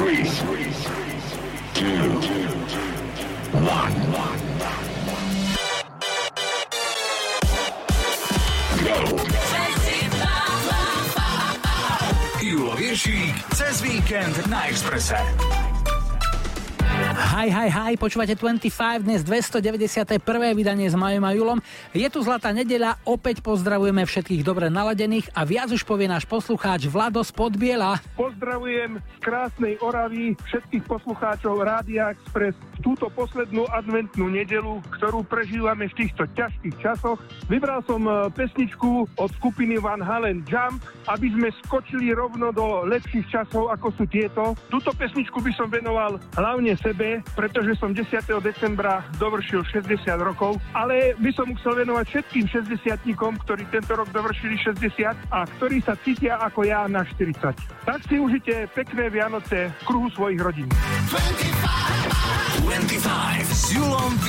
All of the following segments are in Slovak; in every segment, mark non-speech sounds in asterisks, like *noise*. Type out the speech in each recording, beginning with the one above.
Three, two, one. Go. Julo Viršik cez víkend na Exprese. Hi, počúvate 25, dnes 291. vydanie s Majom a Julom. Je tu Zlatá nedeľa, opäť pozdravujeme všetkých dobre naladených a viac už povie náš poslucháč Vlado z Podbiela. Pozdravujem z krásnej Oravy všetkých poslucháčov Rádia Express túto poslednú adventnú nedelu, ktorú prežívame v týchto ťažkých časoch. Vybral som e, pesničku od skupiny Van Halen Jump, aby sme skočili rovno do lepších časov, ako sú tieto. Túto pesničku by som venoval hlavne sebe, pretože som 10. decembra dovršil 60 rokov, ale by som chcel venovať všetkým 60 ktorí tento rok dovršili 60 a ktorí sa cítia ako ja na 40. Tak si užite pekné Vianoce v kruhu svojich rodín. 25, 25 s Julom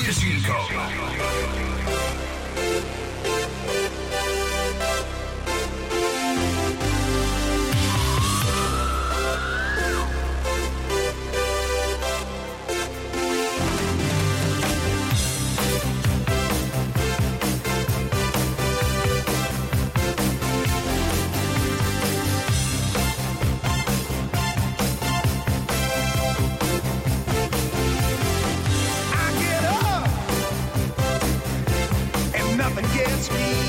Let's be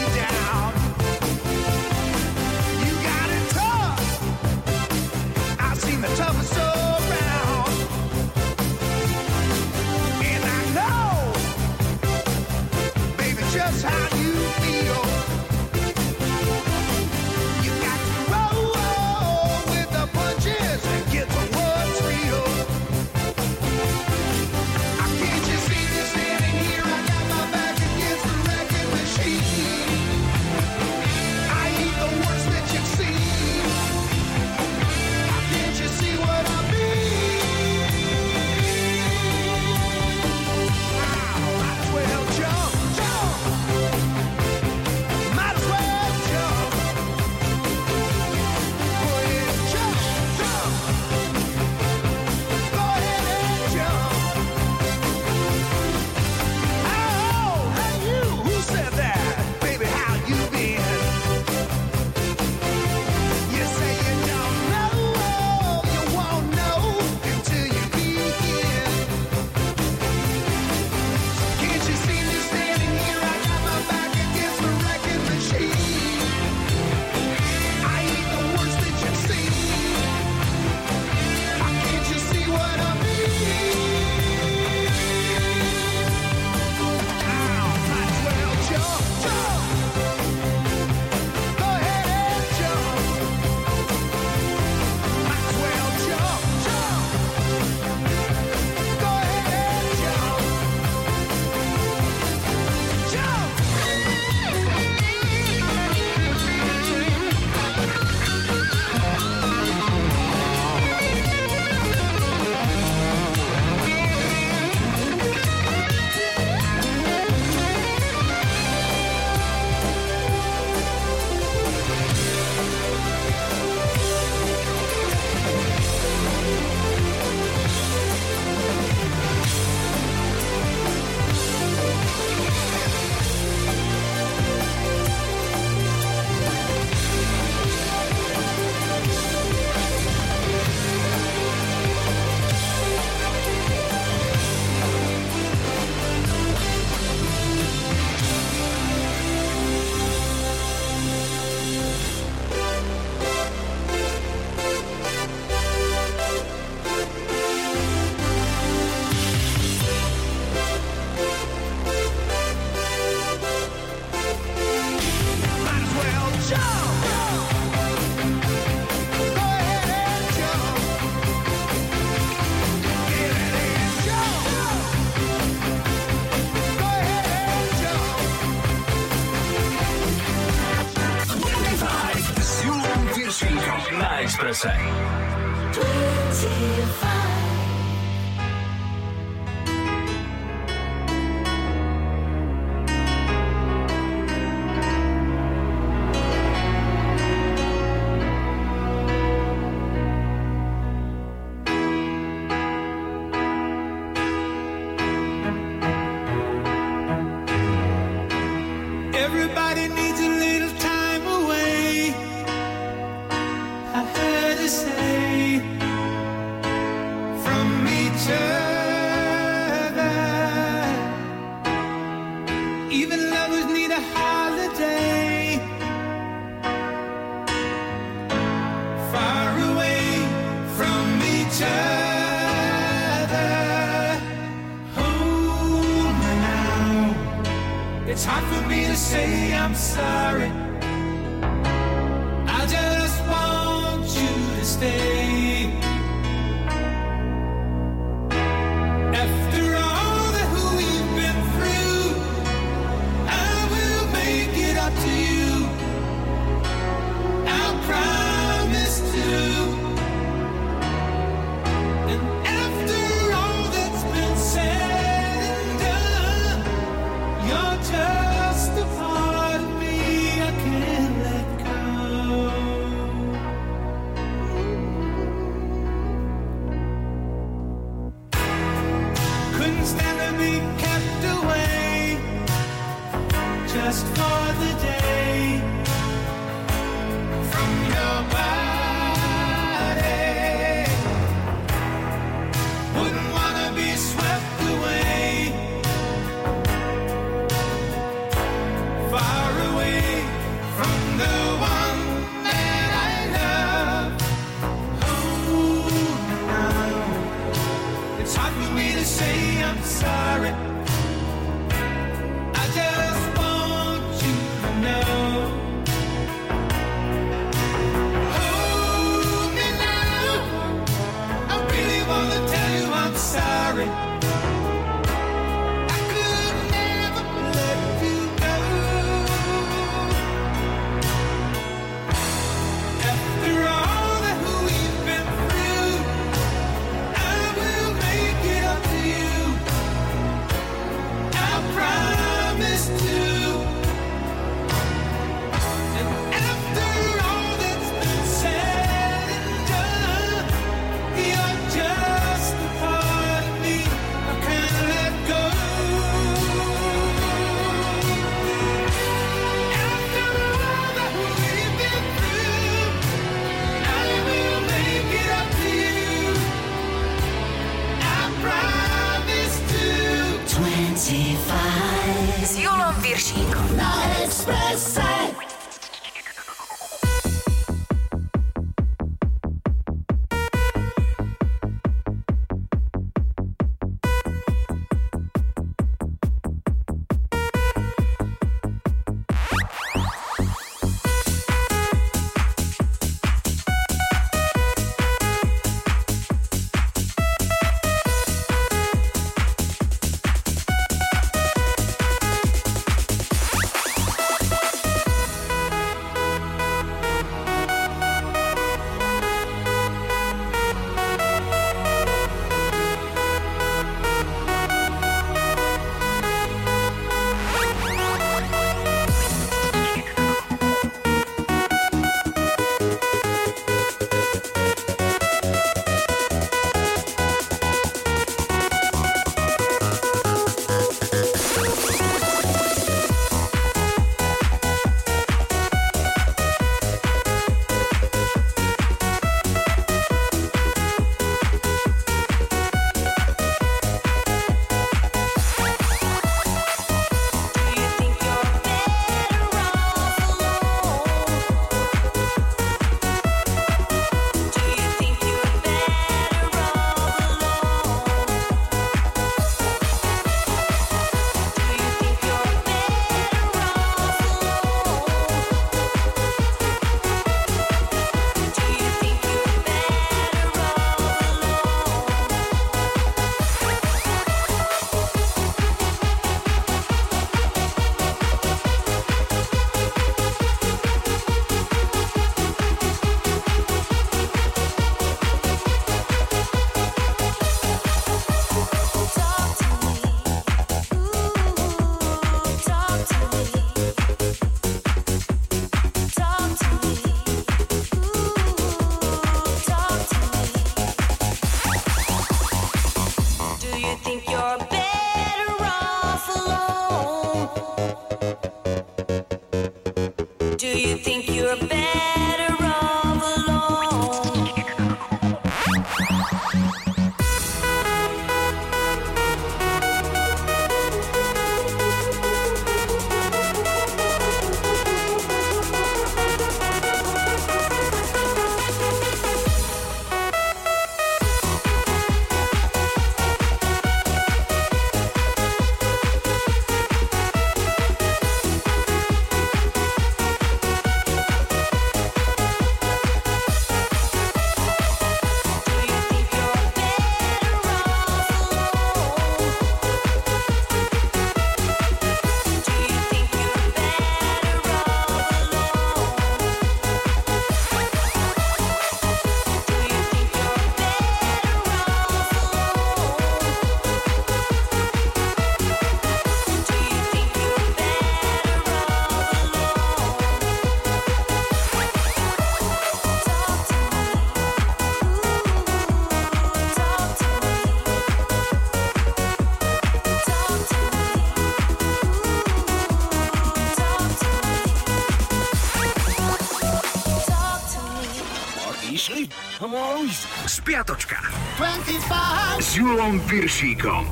s Julom Viršíkom.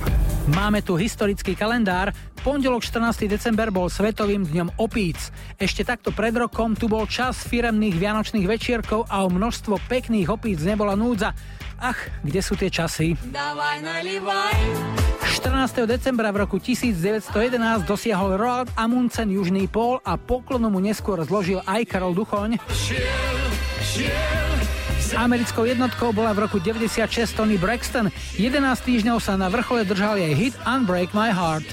Máme tu historický kalendár. Pondelok 14. december bol Svetovým dňom opíc. Ešte takto pred rokom tu bol čas firemných vianočných večierkov a o množstvo pekných opíc nebola núdza. Ach, kde sú tie časy? 14. decembra v roku 1911 dosiahol Roald Amundsen Južný pól a poklonu mu neskôr zložil aj Karol Duchoň. Šiel, šiel. Americkou jednotkou bola v roku 96 Tony Braxton. 11 týždňov sa na vrchole držal jej hit Unbreak My Heart.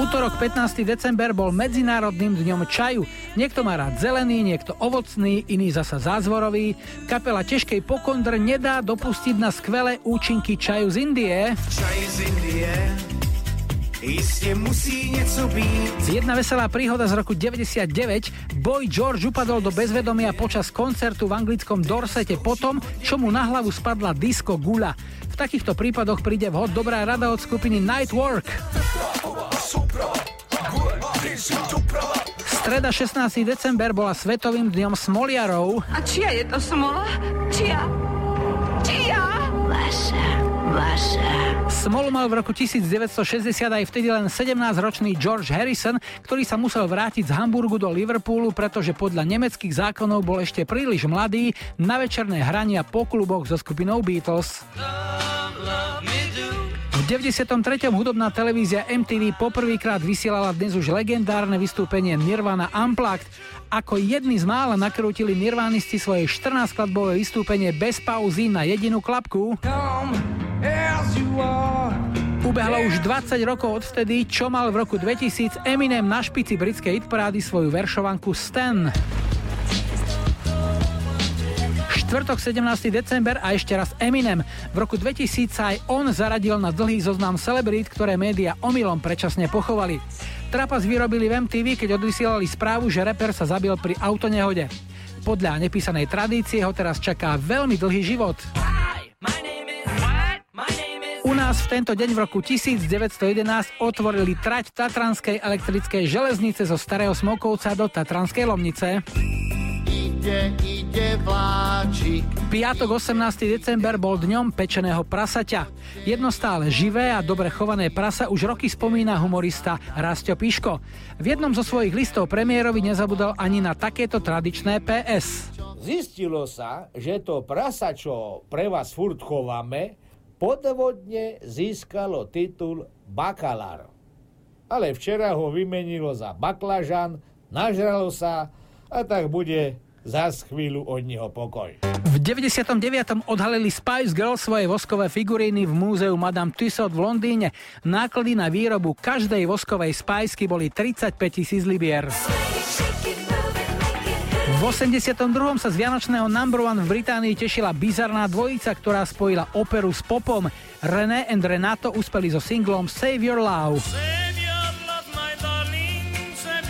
Útorok 15. december bol Medzinárodným dňom čaju. Niekto má rád zelený, niekto ovocný, iný zasa zázvorový. Kapela Težkej pokondr nedá dopustiť na skvelé účinky čaju z Indie. Čaj z Indie. Iste musí nieco byť. Jedna veselá príhoda z roku 99. Boy George upadol do bezvedomia počas koncertu v anglickom Dorsete potom, čo mu na hlavu spadla disco gula. V takýchto prípadoch príde vhod dobrá rada od skupiny Nightwork. Streda 16. december bola svetovým dňom smoliarov. A čia je to smola? Čia? Čia? Vaša. Smolu mal v roku 1960 aj vtedy len 17-ročný George Harrison, ktorý sa musel vrátiť z Hamburgu do Liverpoolu, pretože podľa nemeckých zákonov bol ešte príliš mladý na večerné hrania po kluboch so skupinou Beatles. V 93. hudobná televízia MTV poprvýkrát vysielala dnes už legendárne vystúpenie Nirvana Unplugged. Ako jedni z mála nakrútili nirvánisti svoje 14-skladbové vystúpenie bez pauzy na jedinú klapku. Ubehlo už 20 rokov odvtedy, čo mal v roku 2000 Eminem na špici britskej hitparády svoju veršovanku Stan. Štvrtok 17. december a ešte raz Eminem. V roku 2000 sa aj on zaradil na dlhý zoznam celebrít, ktoré média omylom predčasne pochovali. Trapas vyrobili v MTV, keď odvysielali správu, že reper sa zabil pri autonehode. Podľa nepísanej tradície ho teraz čaká veľmi dlhý život. U nás v tento deň v roku 1911 otvorili trať Tatranskej elektrickej železnice zo Starého Smokovca do Tatranskej Lomnice. Ide, ide vláčik. Piatok 18. december bol dňom pečeného prasaťa. Jedno stále živé a dobre chované prasa už roky spomína humorista Rastio Piško. V jednom zo svojich listov premiérovi nezabudol ani na takéto tradičné PS. Zistilo sa, že to prasa, čo pre vás furt chováme, podvodne získalo titul bakalár. Ale včera ho vymenilo za baklažan, nažralo sa a tak bude za chvíľu od neho pokoj. V 99. odhalili Spice Girls svoje voskové figuríny v múzeu Madame Tussauds v Londýne. Náklady na výrobu každej voskovej spajsky boli 35 tisíc libier. V 82. sa z Vianočného number one v Británii tešila bizarná dvojica, ktorá spojila operu s popom. René and Renato uspeli so singlom Save Your Love.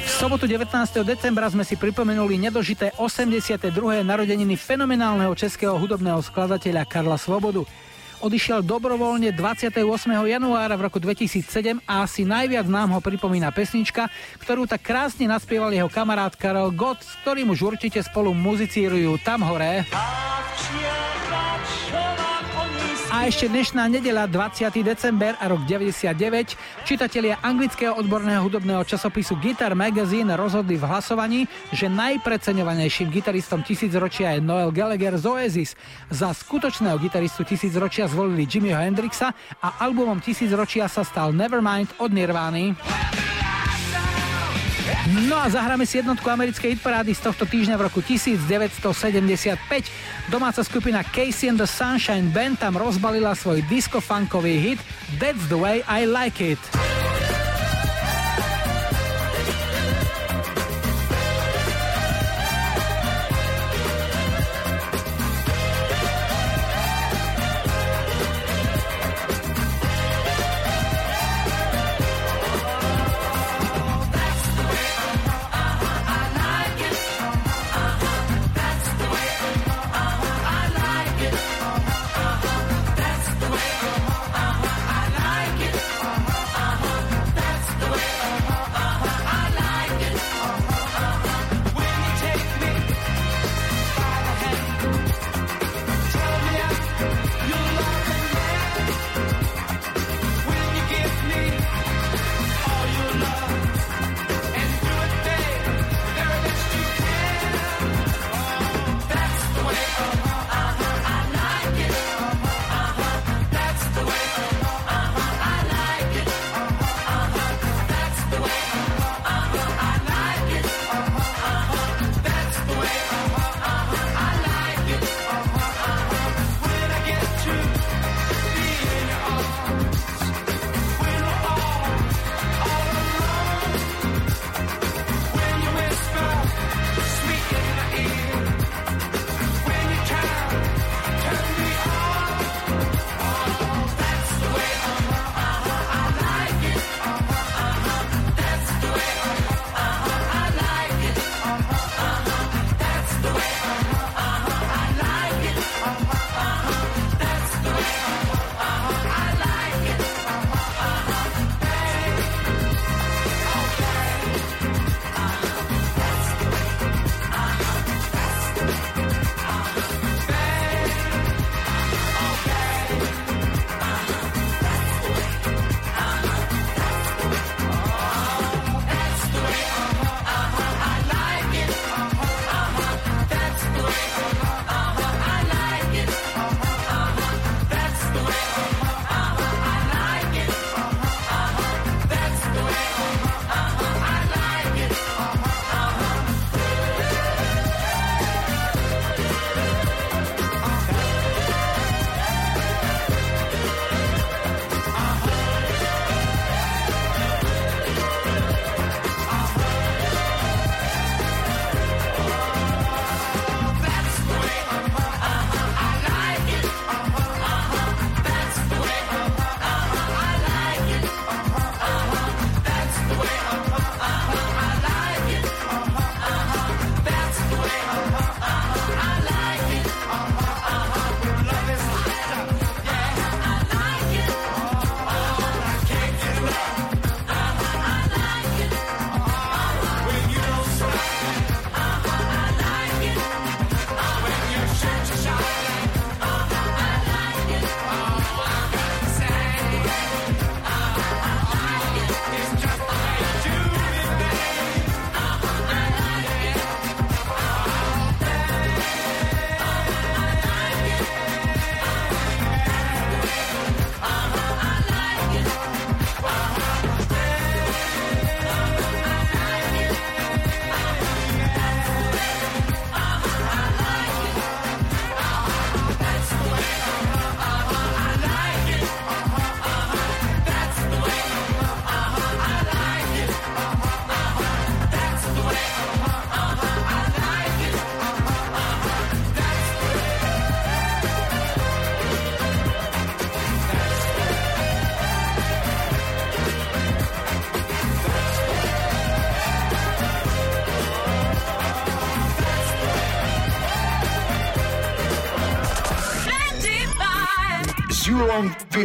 V sobotu 19. decembra sme si pripomenuli nedožité 82. narodeniny fenomenálneho českého hudobného skladateľa Karla Svobodu odišiel dobrovoľne 28. januára v roku 2007 a asi najviac nám ho pripomína pesnička, ktorú tak krásne naspieval jeho kamarát Karel Gott, s ktorým už určite spolu muzicírujú tam hore. A ešte dnešná nedela 20. december a rok 99 čitatelia anglického odborného hudobného časopisu Guitar Magazine rozhodli v hlasovaní, že najpreceňovanejším gitaristom tisícročia je Noel Gallagher z Oasis. Za skutočného gitaristu tisícročia zvolili Jimmyho Hendrixa a albumom tisícročia sa stal Nevermind od Nirvány. No a zahráme si jednotku americkej hitparády z tohto týždňa v roku 1975. Domáca skupina Casey and the Sunshine Band tam rozbalila svoj disco-funkový hit That's the way I like it.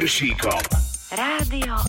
Piršíkom. Rádio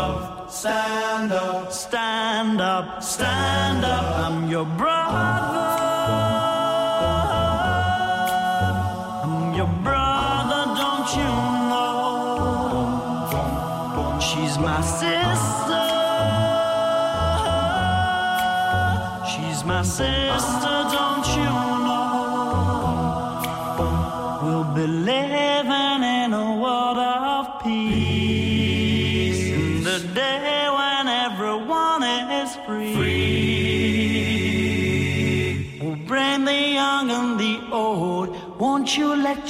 Stand up, stand up, stand up. I'm your brother.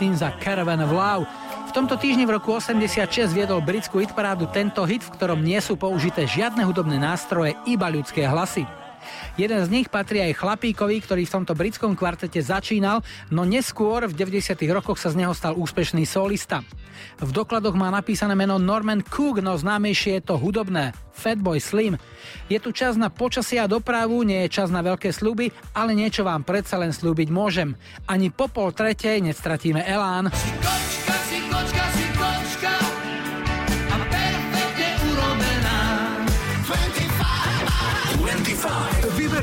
Martin za Caravan of Love. V tomto týždni v roku 86 viedol britskú hitparádu tento hit, v ktorom nie sú použité žiadne hudobné nástroje, iba ľudské hlasy. Jeden z nich patrí aj chlapíkovi, ktorý v tomto britskom kvartete začínal, no neskôr v 90. rokoch sa z neho stal úspešný solista. V dokladoch má napísané meno Norman Cook, no známejšie je to hudobné Fatboy Slim. Je tu čas na počasie a dopravu, nie je čas na veľké sluby, ale niečo vám predsa len slúbiť môžem. Ani po pol tretej nestratíme elán. Si kočka, si kočka, si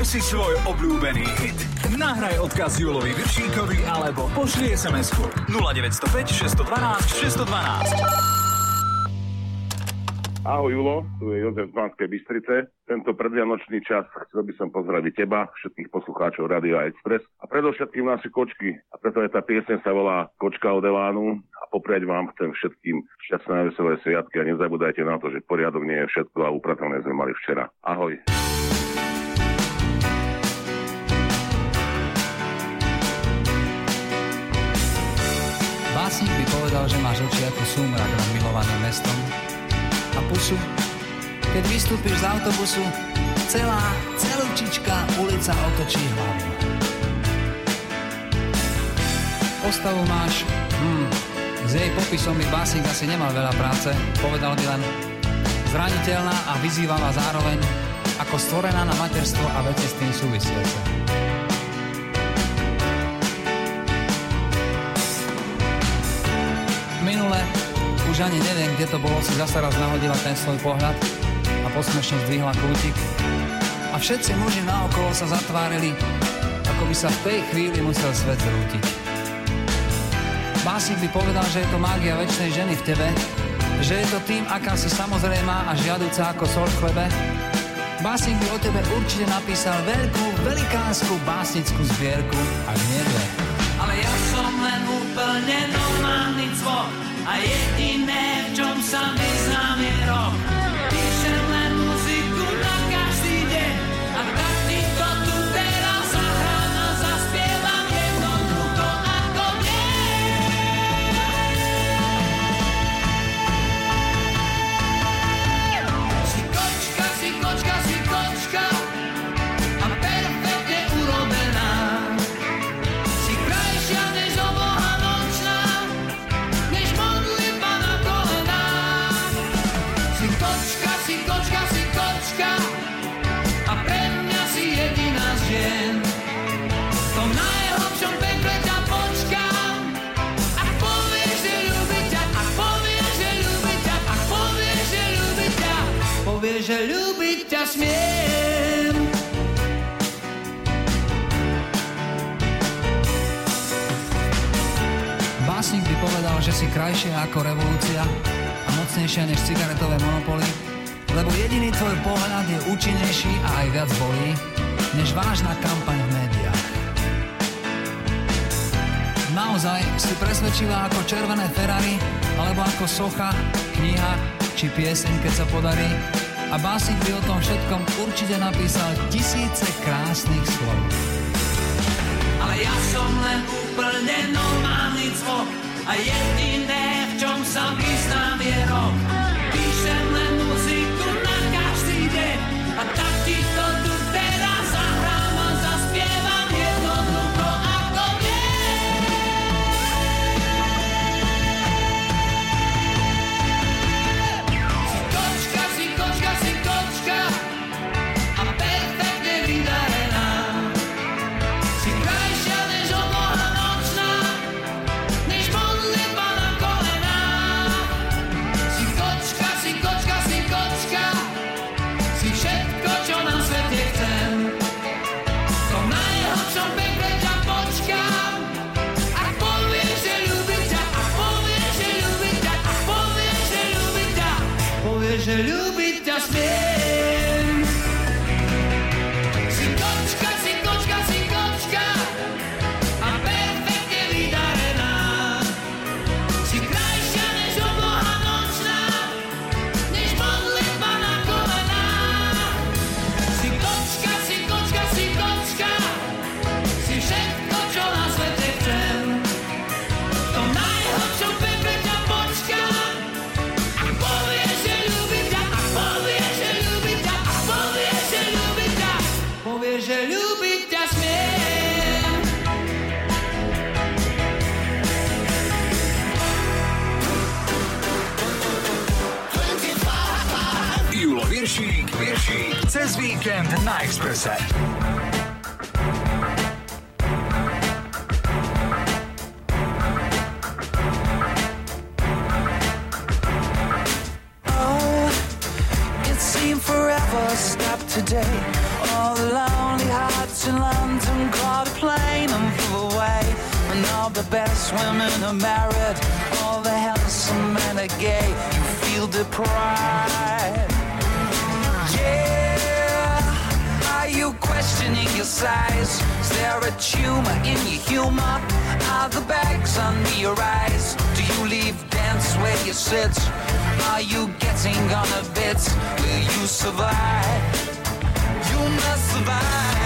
si svoj obľúbený hit. Nahraj odkaz Julovi Viršíkovi alebo pošli SMS-ku 0905 612 612. Ahoj Julo, tu je Jozef z Banskej Bystrice. Tento predvianočný čas chcel by som pozdraviť teba, všetkých poslucháčov Radio Express a predovšetkým naši kočky. A preto aj tá piesň sa volá Kočka od Elánu popriať vám chcem všetkým šťastné a veselé sviatky a nezabudajte na to, že poriadok nie je všetko a upratané sme mali včera. Ahoj. Básnik by povedal, že máš oči ako súmrak nad milovaným mestom a pusu. Keď vystúpiš z autobusu, celá, celúčička ulica otočí hlavu. Postavu máš, hmm, s jej popisom by básnik asi nemal veľa práce, povedal by len zraniteľná a vyzývavá zároveň ako stvorená na materstvo a veci s tým súvisiace. Už ani neviem, kde to bolo, si zase raz nahodila ten svoj pohľad a posmešne zdvihla kútik. A všetci muži naokolo sa zatvárili, ako by sa v tej chvíli musel svet zrútiť. Básnik by povedal, že je to mágia väčšnej ženy v tebe, že je to tým, aká si samozrejmá a žiaduca ako sol v chlebe. Básnik by o tebe určite napísal veľkú, velikánsku básnickú zbierku, ak nie. Ale ja úplne normálny cvok a jediné, v čom sa vyznám je rok. Smiem. Básnik by povedal, že si krajšia ako revolúcia a mocnejšia než cigaretové monopoly, lebo jediný tvoj pohľad je účinnejší a aj viac bolí, než vážna kampaň v médiách. Naozaj si presvedčila ako červené Ferrari, alebo ako socha, kniha či pieseň, keď sa podarí. A básnik by o tom všetkom určite napísal tisíce krásnych slov. Ale ja som len úplne normálny cvok a jediné, v čom sa vyznám je rok. Píšem cez víkend na Exprese. Oh, forever stopped today. All the lonely hearts in London caught a plane and flew away. And all the best women are married, all the handsome men are gay. You feel deprived. Size? Is there a tumor in your humor? Are the bags under your eyes? Do you leave dance where you sit? Are you getting on a bit? Will you survive? You must survive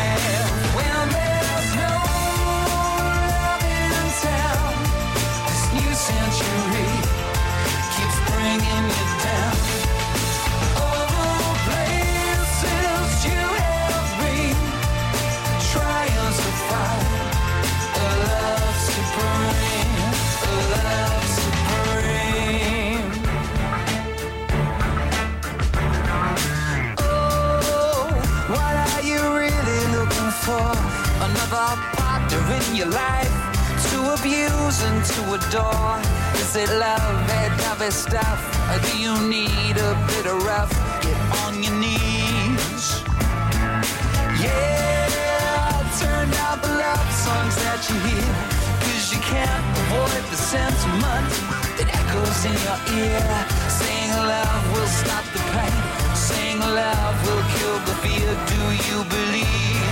your life to abuse and to adore? Is it love, that type of stuff? Or do you need a bit of rough? Get on your knees. Yeah, turn out the love songs that you hear. Cause you can't avoid the sentiment that echoes in your ear. Saying love will stop the pain. Saying love will kill the fear. Do you believe?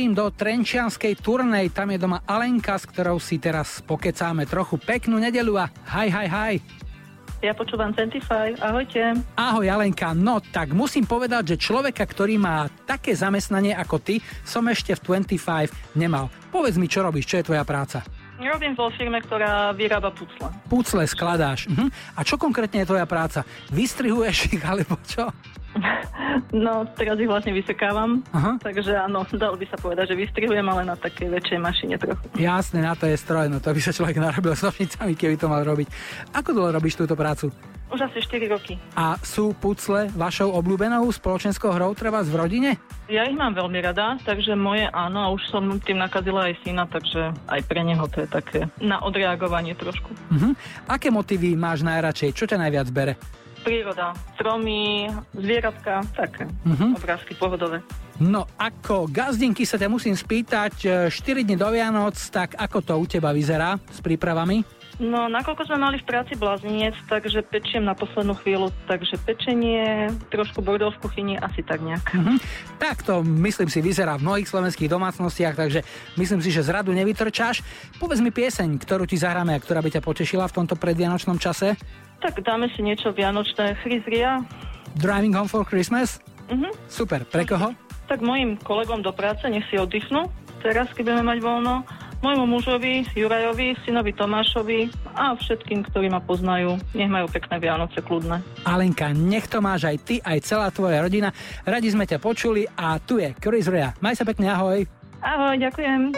odbalím do Trenčianskej turnej, tam je doma Alenka, s ktorou si teraz pokecáme trochu peknú nedelu a haj, haj, haj. Ja počúvam 25, ahojte. Ahoj Alenka, no tak musím povedať, že človeka, ktorý má také zamestnanie ako ty, som ešte v 25 nemal. Povedz mi, čo robíš, čo je tvoja práca? Robím vo firme, ktorá vyrába pucle. Pucle skladáš. Mhm. A čo konkrétne je tvoja práca? Vystrihuješ ich alebo čo? *laughs* No, teraz ich vlastne vysekávam, Aha. takže áno, dalo by sa povedať, že vystrihujem, ale na takej väčšej mašine trochu. Jasné, na to je stroj, no to by sa človek narobil s nožnicami, keby to mal robiť. Ako dlho robíš túto prácu? Už asi 4 roky. A sú pucle vašou obľúbenou spoločenskou hrou treba v rodine? Ja ich mám veľmi rada, takže moje áno, a už som tým nakazila aj syna, takže aj pre neho to je také na odreagovanie trošku. Mhm. Aké motívy máš najradšej? Čo ťa najviac bere? Príroda, stromy, zvieratka, také Mhm. obrázky pohodové. No, ako gazdinky sa ťa musím spýtať, e, 4 dní do Vianoc, tak ako to u teba vyzerá s prípravami? No, nakoľko sme mali v práci blázinec, takže pečiem na poslednú chvíľu, takže pečenie, trošku bordel v kuchyni, asi tak nejak. Mhm. Tak to, myslím si, vyzerá v mnohých slovenských domácnostiach, takže myslím si, že z radu nevytrčáš. Povedz mi pieseň, ktorú ti zahráme a ktorá by ťa potešila v tomto predvianočnom čase. Tak dáme si niečo vianočné. Chryzria. Driving Home for Christmas? Mhm. Super, pre koho? Tak mojim kolegom do práce, nech si oddychnú. Teraz, keď budeme mať voľno. Môjmu mužovi, Jurajovi, synovi Tomášovi a všetkým, ktorí ma poznajú. Nech majú pekné Vianoce, kľudné. Alenka, nech to máš aj ty, aj celá tvoja rodina. Radi sme ťa počuli a tu je Chris Rea. Maj sa pekne, ahoj. Ahoj, ďakujem.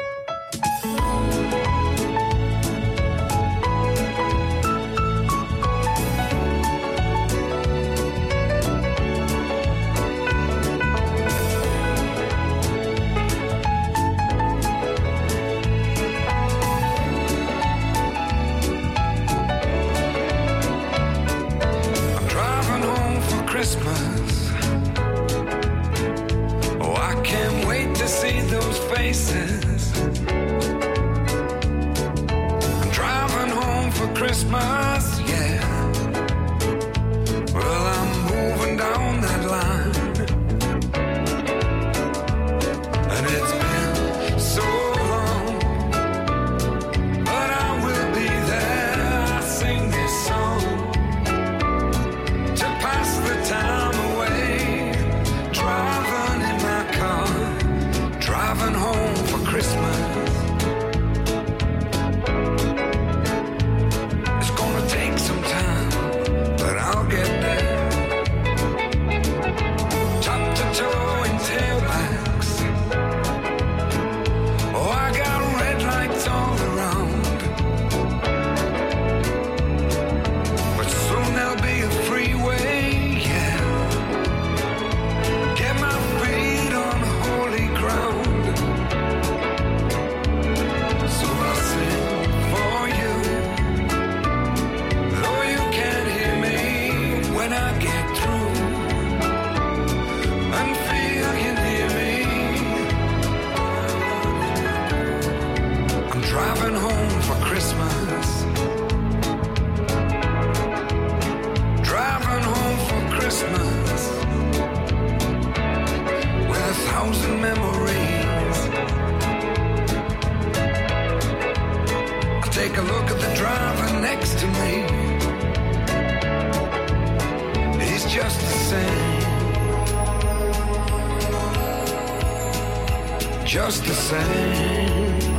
Same. Just the same.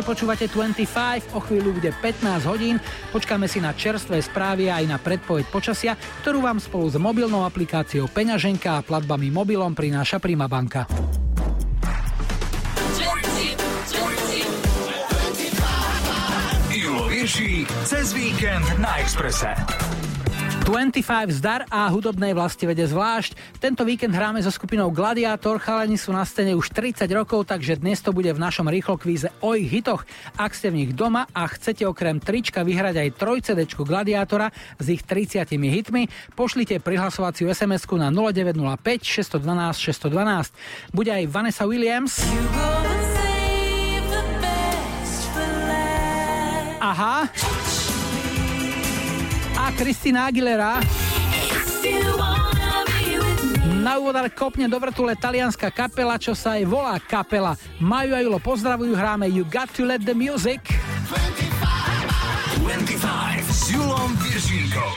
čase počúvate 25, o chvíľu bude 15 hodín. Počkáme si na čerstvé správy aj na predpoveď počasia, ktorú vám spolu s mobilnou aplikáciou Peňaženka a platbami mobilom prináša Prima banka. Rieši cez víkend na Exprese. 25 zdar a hudobnej vlastivede zvlášť. Tento víkend hráme so skupinou Gladiator, chalani sú na scéne už 30 rokov, takže dnes to bude v našom rýchlokvíze o ich hitoch. Ak ste v nich doma a chcete okrem trička vyhrať aj trojcedečku Gladiatora s ich 30 hitmi, pošlite prihlasovaciu sms na 0905 612 612. Bude aj Vanessa Williams. Aha. A Kristina Aguilera. Na úvod ale kopne do vrtule talianská kapela, čo sa aj volá kapela. Majú a Julo pozdravujú, hráme You Got To Let The Music. 25, 25 s Julom Viržínkou.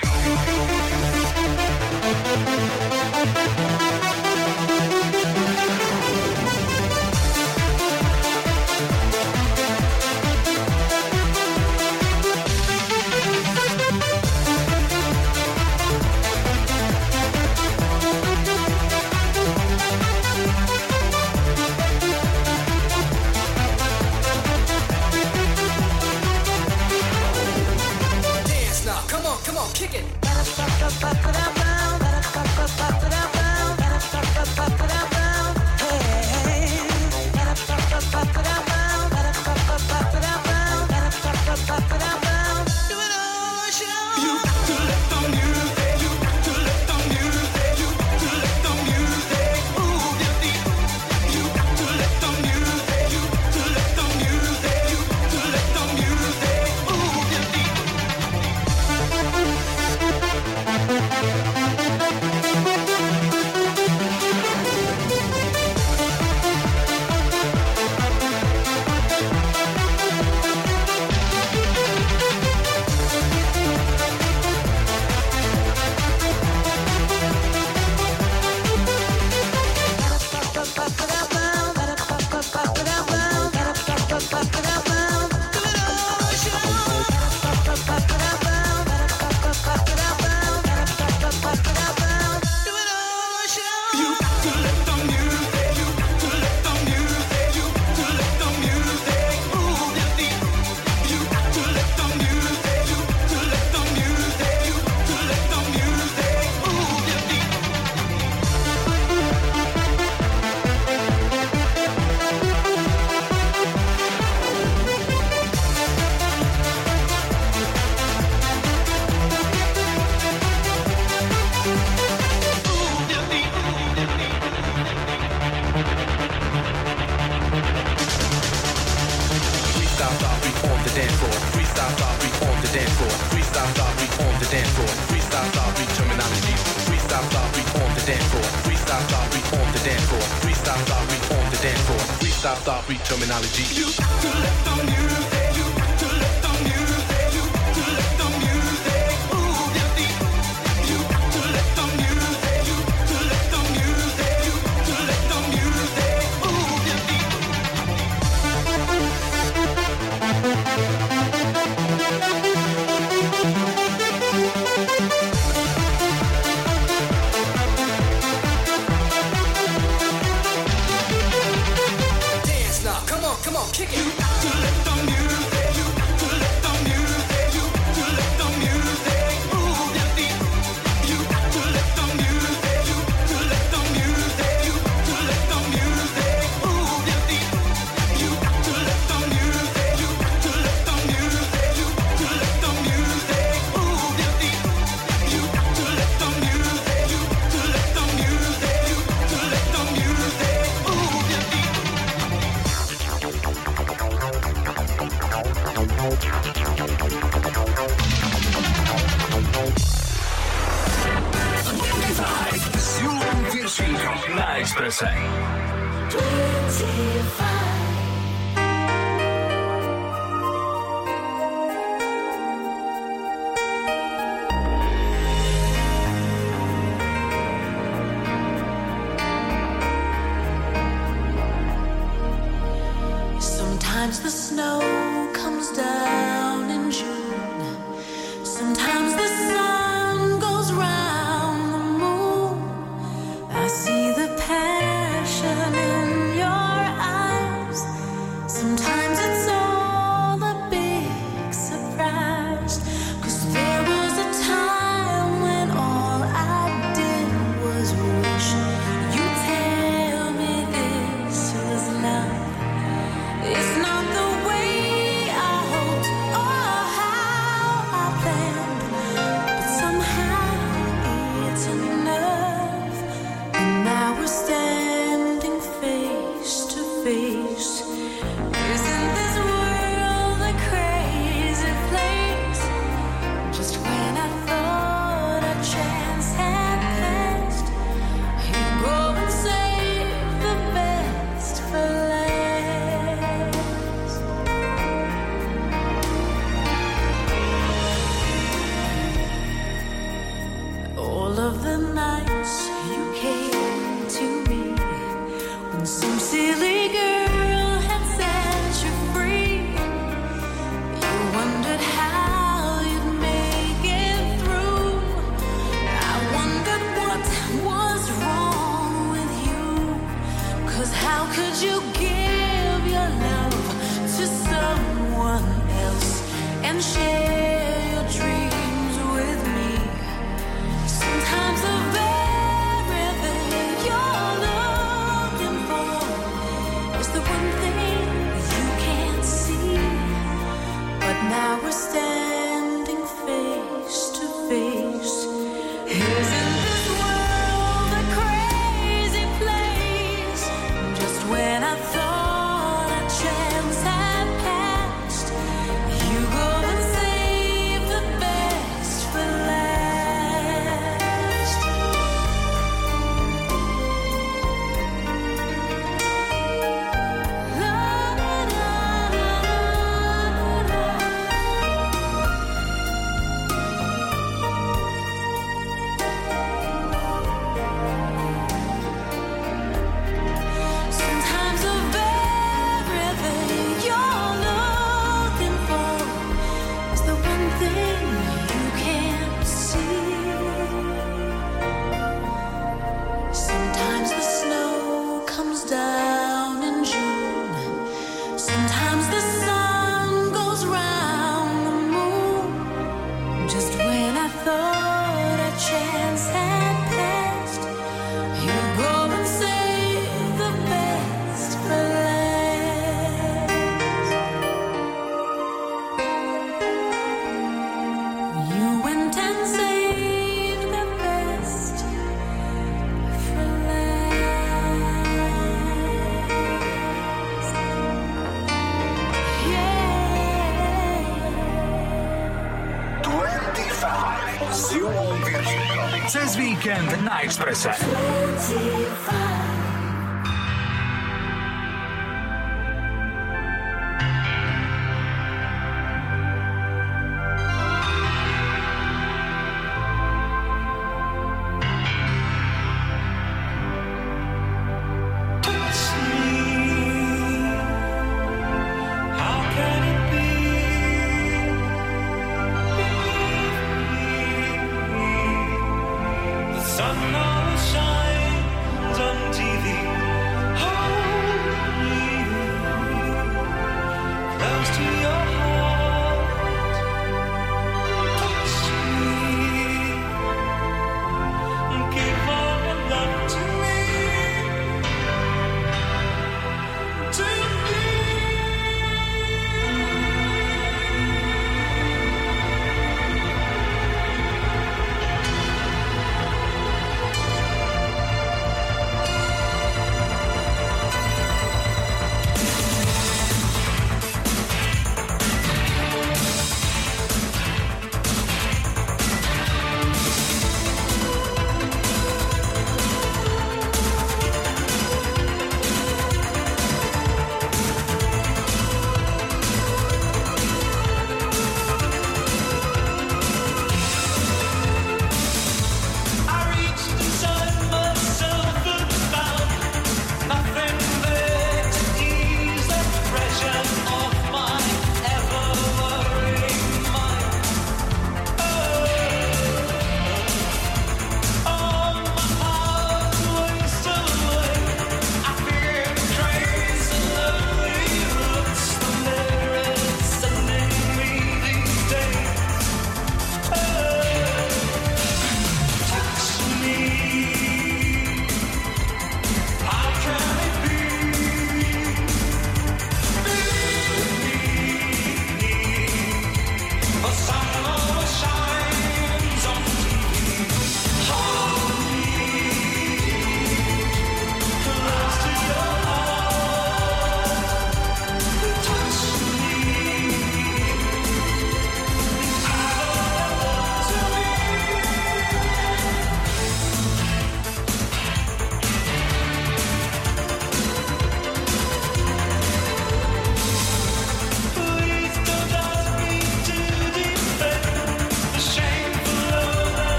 expressa.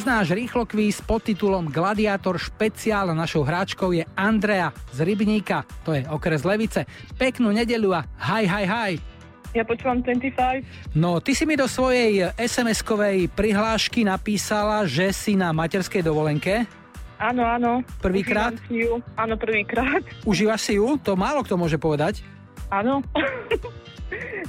Dnes náš rýchlo kvíz pod titulom Gladiátor špeciál našou hráčkou je Andrea z Rybníka, to je okres Levice. Peknú nedelu a haj, haj, haj. Ja počúvam 25. No, ty si mi do svojej SMS-kovej prihlášky napísala, že si na materskej dovolenke. Áno, áno. Prvýkrát? Áno, prvýkrát. Užívaš si ju? To málo kto môže povedať. Áno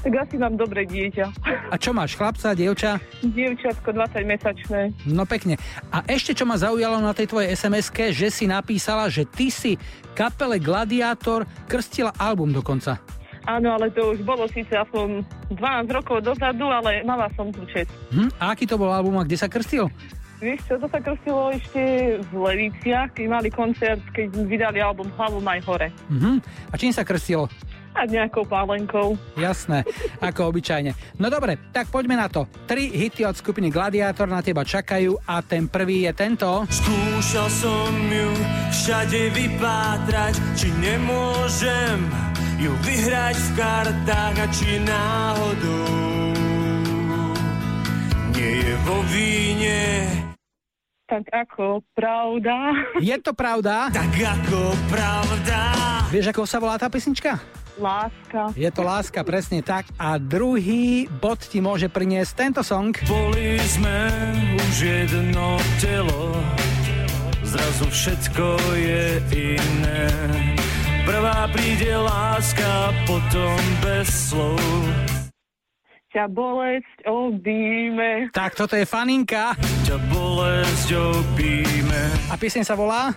tak asi mám dobré dieťa. A čo máš, chlapca, dievča? Dievčatko 20-mesačné. No pekne. A ešte čo ma zaujalo na tej tvojej sms že si napísala, že ty si kapele Gladiátor krstila album dokonca. Áno, ale to už bolo síce aspoň 12 rokov dozadu, ale mala som tu čest. Hm? A aký to bol album a kde sa krstil? Vieš čo, to sa krstilo ešte v Leviciach, keď mali koncert, keď vydali album Hlavu maj hore. Mhm. A čím sa krstilo? A nejakou pálenkou. Jasné, ako obyčajne. No dobre, tak poďme na to. Tri hity od skupiny Gladiátor na teba čakajú a ten prvý je tento. Skúšal som ju všade vypátrať, či nemôžem ju vyhrať v kartách a či náhodou nie je vo víne. Tak ako pravda. Je to pravda? Tak ako pravda. Vieš, ako sa volá tá pesnička? Láska. Je to láska, presne tak. A druhý bod ti môže priniesť tento song. Boli sme už jedno telo, zrazu všetko je iné. Prvá príde láska, potom bez slov. Ťa bolesť obíme. Tak, toto je faninka. Ťa bolesť obíme. A pieseň sa volá?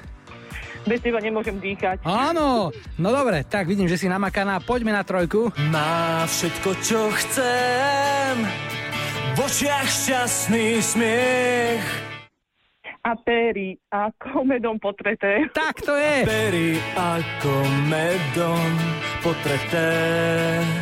Bez teba nemôžem dýchať. Áno, no dobre, tak vidím, že si namakaná. Poďme na trojku. Má všetko, čo chcem, v očiach šťastný smiech. A pery ako medom potreté. Tak to je. Pery ako medom potreté.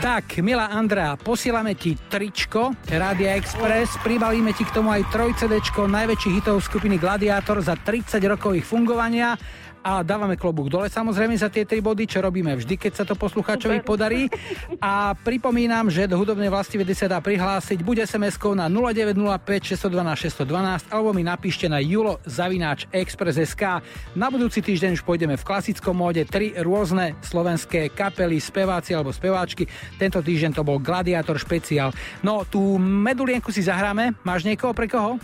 Tak, milá Andrea, posielame ti tričko Rádia Express, pribalíme ti k tomu aj 3 CD najväčších hitov skupiny Gladiátor za 30 rokov ich fungovania a dávame klobúk dole samozrejme za tie tri body, čo robíme vždy, keď sa to poslucháčovi podarí. A pripomínam, že do hudobnej vlasti vedy sa dá prihlásiť buď SMS-kou na 0905 612 612 alebo mi napíšte na julo zavináč express.sk. Na budúci týždeň už pôjdeme v klasickom móde tri rôzne slovenské kapely, speváci alebo speváčky. Tento týždeň to bol Gladiátor špeciál. No, tú medulienku si zahráme. Máš niekoho pre koho?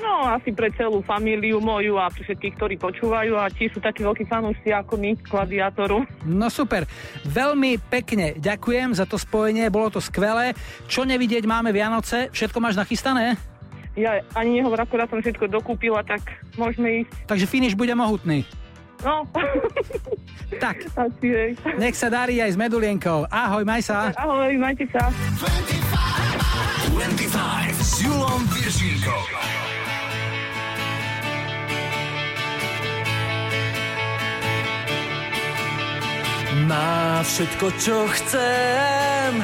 No, asi pre celú famíliu moju a pre všetkých, ktorí počúvajú a ti sú takí veľkí fanúšci ako my, gladiátoru. No super. Veľmi pekne ďakujem za to spojenie, bolo to skvelé. Čo nevidieť, máme Vianoce, všetko máš nachystané? Ja ani nehovor, akorát som všetko dokúpila, tak môžeme ísť. Takže finish bude mohutný. No. *laughs* tak. Nech sa darí aj s medulienkou. Ahoj, maj sa. Ahoj, majte sa. 25 s Julom Viržínkou. Má všetko, čo chcem,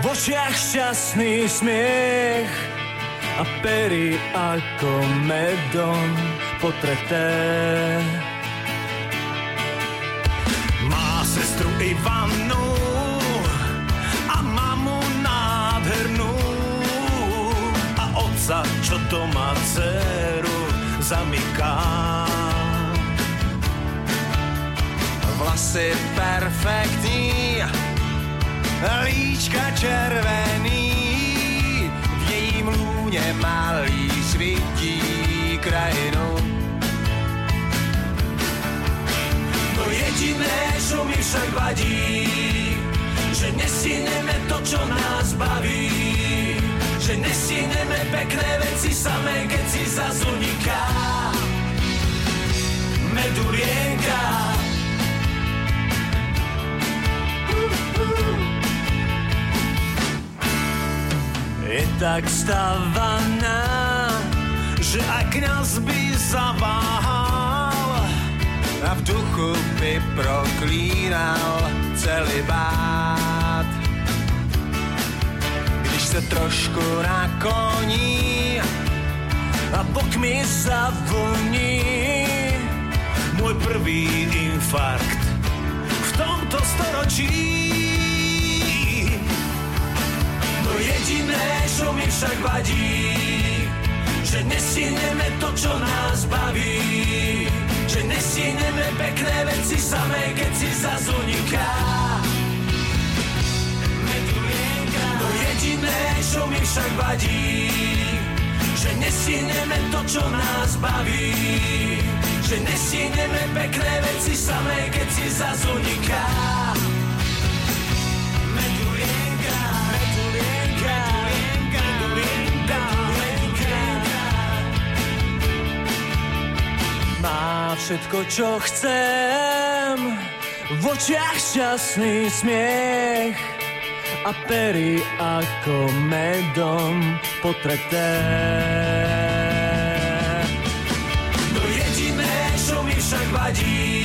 v očiach šťastný smiech a pery ako medom potreté. Má sestru Ivanu a mamu nádhernú a otca, čo doma dceru zamyká. Vlasy perfektní, líčka červený, v jejím lůně malý svítí krajinu. To jediné, čo mi však vadí, že nesíneme to, čo nás baví. Že nesíneme pekné veci samé, keď si zazuniká medulienka. Je tak stavaná, že aj kňaz by zaváhal a v duchu by proklínal celý bát. Když se trošku nakoní a bok mi zavoní môj prvý infarkt v tomto storočí. To jediné, čo mi však vadí, že nesineme to, čo nás baví. Že nesineme pekné veci samé, keď si zazuniká. To jediné, čo mi však vadí, že nesineme to, čo nás baví. Že nesineme pekné veci samé, keď si zazuniká. Má všetko, čo chcem. V očiach šťastný smiech. A pery ako medom potreté. No jediné, čo mi však vadí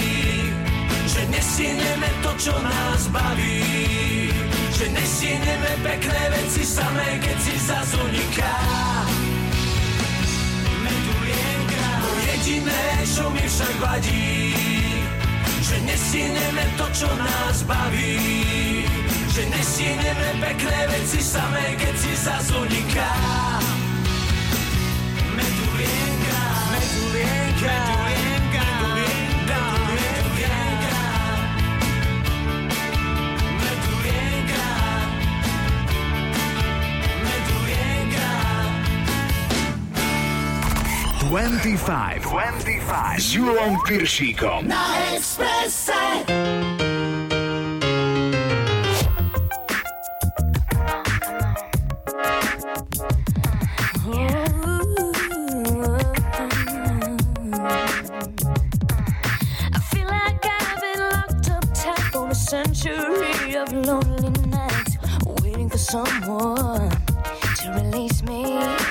Že nesineme to, čo nás baví. Že nesineme pekné veci samé, keď si zas Jediné, čo mi však vadí, že nesineme to, čo nás baví. Že nesineme pekné veci samé, keď si zazuniká. Medulienka, medulienka, medulienka. 25. 25. Z Julą Pirsziką. Na Ekspresie! century of lonely nights, waiting for someone to release me.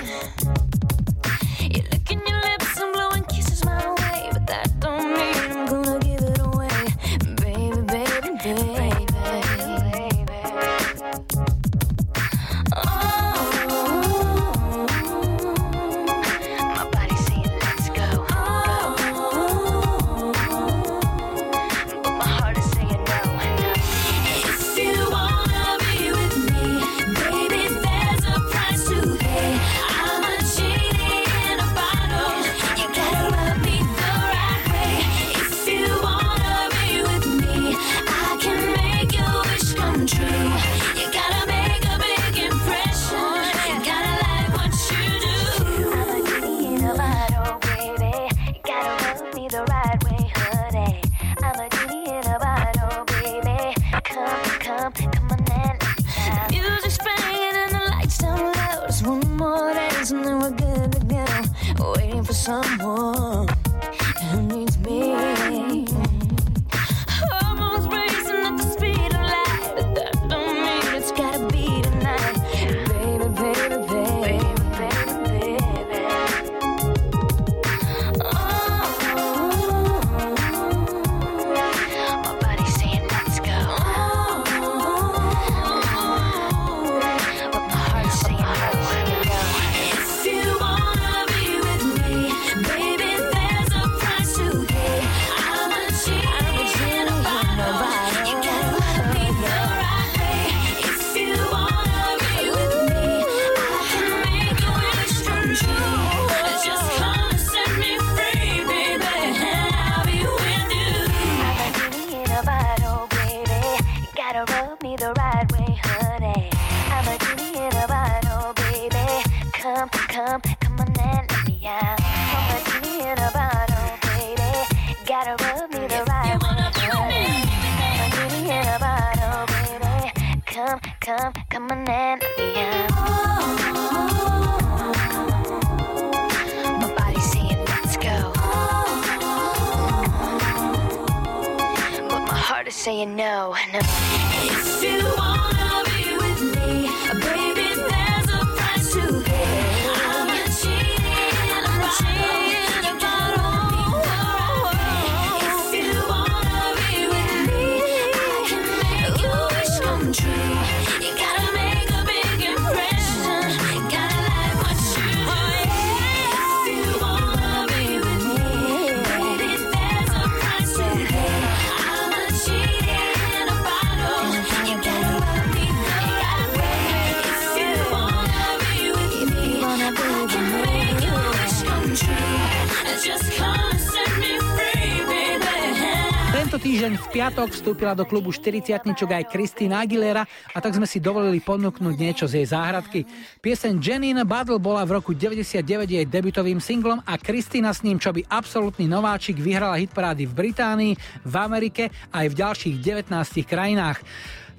Piatok vstúpila do klubu 40 aj Christina Aguilera a tak sme si dovolili ponúknuť niečo z jej záhradky. Pieseň Janine Battle bola v roku 99 jej debutovým singlom a Kristina s ním, čo by absolútny nováčik, vyhrala hitparády v Británii, v Amerike aj v ďalších 19 krajinách.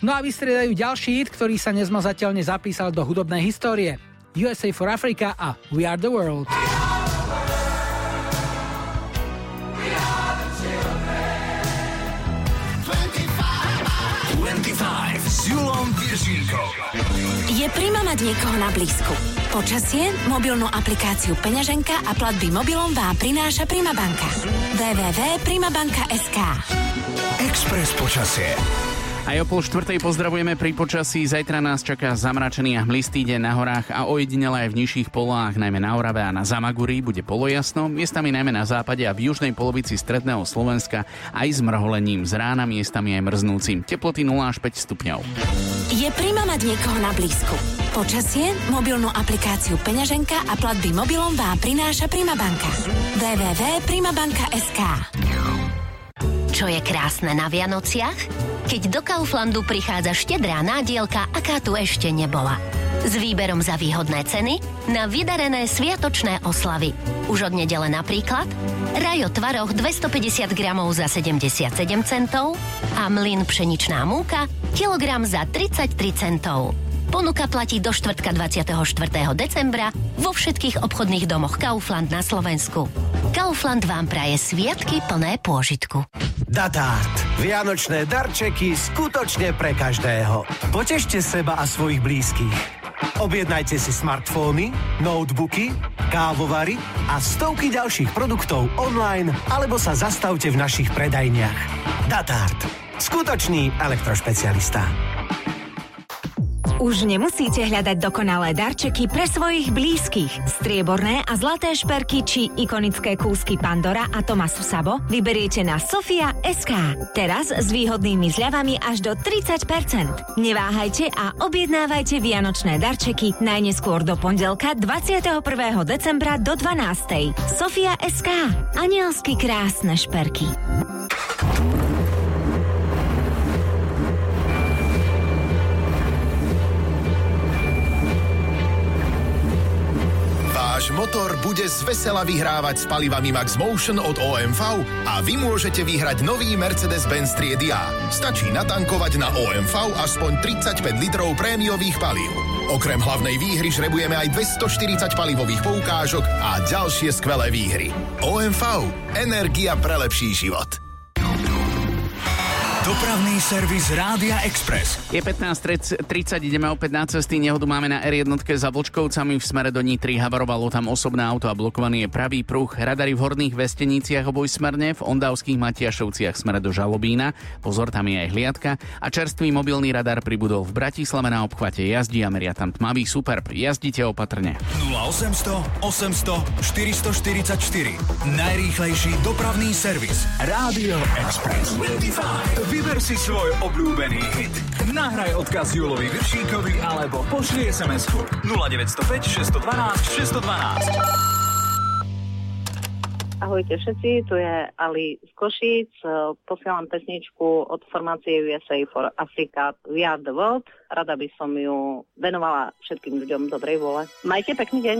No a vystriedajú ďalší hit, ktorý sa nezmazateľne zapísal do hudobnej histórie. USA for Africa a We Are the World. Julom Viršíkom. Je prima mať niekoho na blízku. Počasie, mobilnú aplikáciu Peňaženka a platby mobilom vám prináša Prima Banka. www.primabanka.sk Express počasie. Aj o pol štvrtej pozdravujeme pri počasí. Zajtra nás čaká zamračený a hmlistý deň na horách a ojedinele aj v nižších polách, najmä na Orave a na Zamaguri, bude polojasno, miestami najmä na západe a v južnej polovici stredného Slovenska aj s mrholením z rána, miestami aj mrznúcim. Teploty 0 až 5 stupňov. Je prima mať niekoho na blízku. Počasie, mobilnú aplikáciu Peňaženka a platby mobilom vám prináša Prima Banka. www.primabanka.sk Čo je krásne na Vianociach? Keď do Kauflandu prichádza štedrá nádielka, aká tu ešte nebola. S výberom za výhodné ceny na vydarené sviatočné oslavy. Už od nedele napríklad Rajo tvaroch 250 gramov za 77 centov a mlyn pšeničná múka kilogram za 33 centov. Ponuka platí do štvrtka 24. decembra vo všetkých obchodných domoch Kaufland na Slovensku. Kaufland vám praje sviatky plné pôžitku. Datart. Vianočné darčeky skutočne pre každého. Potešte seba a svojich blízkych. Objednajte si smartfóny, notebooky, kávovary a stovky ďalších produktov online alebo sa zastavte v našich predajniach. Datart. Skutočný elektrošpecialista. Už nemusíte hľadať dokonalé darčeky pre svojich blízkych. Strieborné a zlaté šperky či ikonické kúsky Pandora a Tomasu Sabo vyberiete na Sofia SK. Teraz s výhodnými zľavami až do 30%. Neváhajte a objednávajte vianočné darčeky najneskôr do pondelka 21. decembra do 12. Sofia SK. Anielsky krásne šperky. Váš motor bude zvesela vyhrávať s palivami Max Motion od OMV a vy môžete vyhrať nový Mercedes-Benz triedy A. Stačí natankovať na OMV aspoň 35 litrov prémiových palív. Okrem hlavnej výhry žrebujeme aj 240 palivových poukážok a ďalšie skvelé výhry. OMV. Energia pre lepší život. Dopravný servis Rádia Express. Je 15.30, ideme opäť na cesty. Nehodu máme na R1 za Vlčkovcami v smere do Nitry. Havarovalo tam osobné auto a blokovaný je pravý pruh. Radary v horných vesteniciach obojsmerne, v Ondavských Matiašovciach smere do Žalobína. Pozor, tam je aj hliadka. A čerstvý mobilný radar pribudol v Bratislave na obchvate jazdí a meria tam tmavý superb. Jazdite opatrne. 0800 800 444. Najrýchlejší dopravný servis. Rádio Express. 25. Vyber si svoj obľúbený hit. Nahraj odkaz Julovi Viršíkovi alebo pošli SMS-ku 0905 612 612. Ahojte všetci, tu je Ali z Košíc. Posielam pesničku od formácie USA for Africa We Are the World. Rada by som ju venovala všetkým ľuďom dobrej vôle. Majte pekný deň.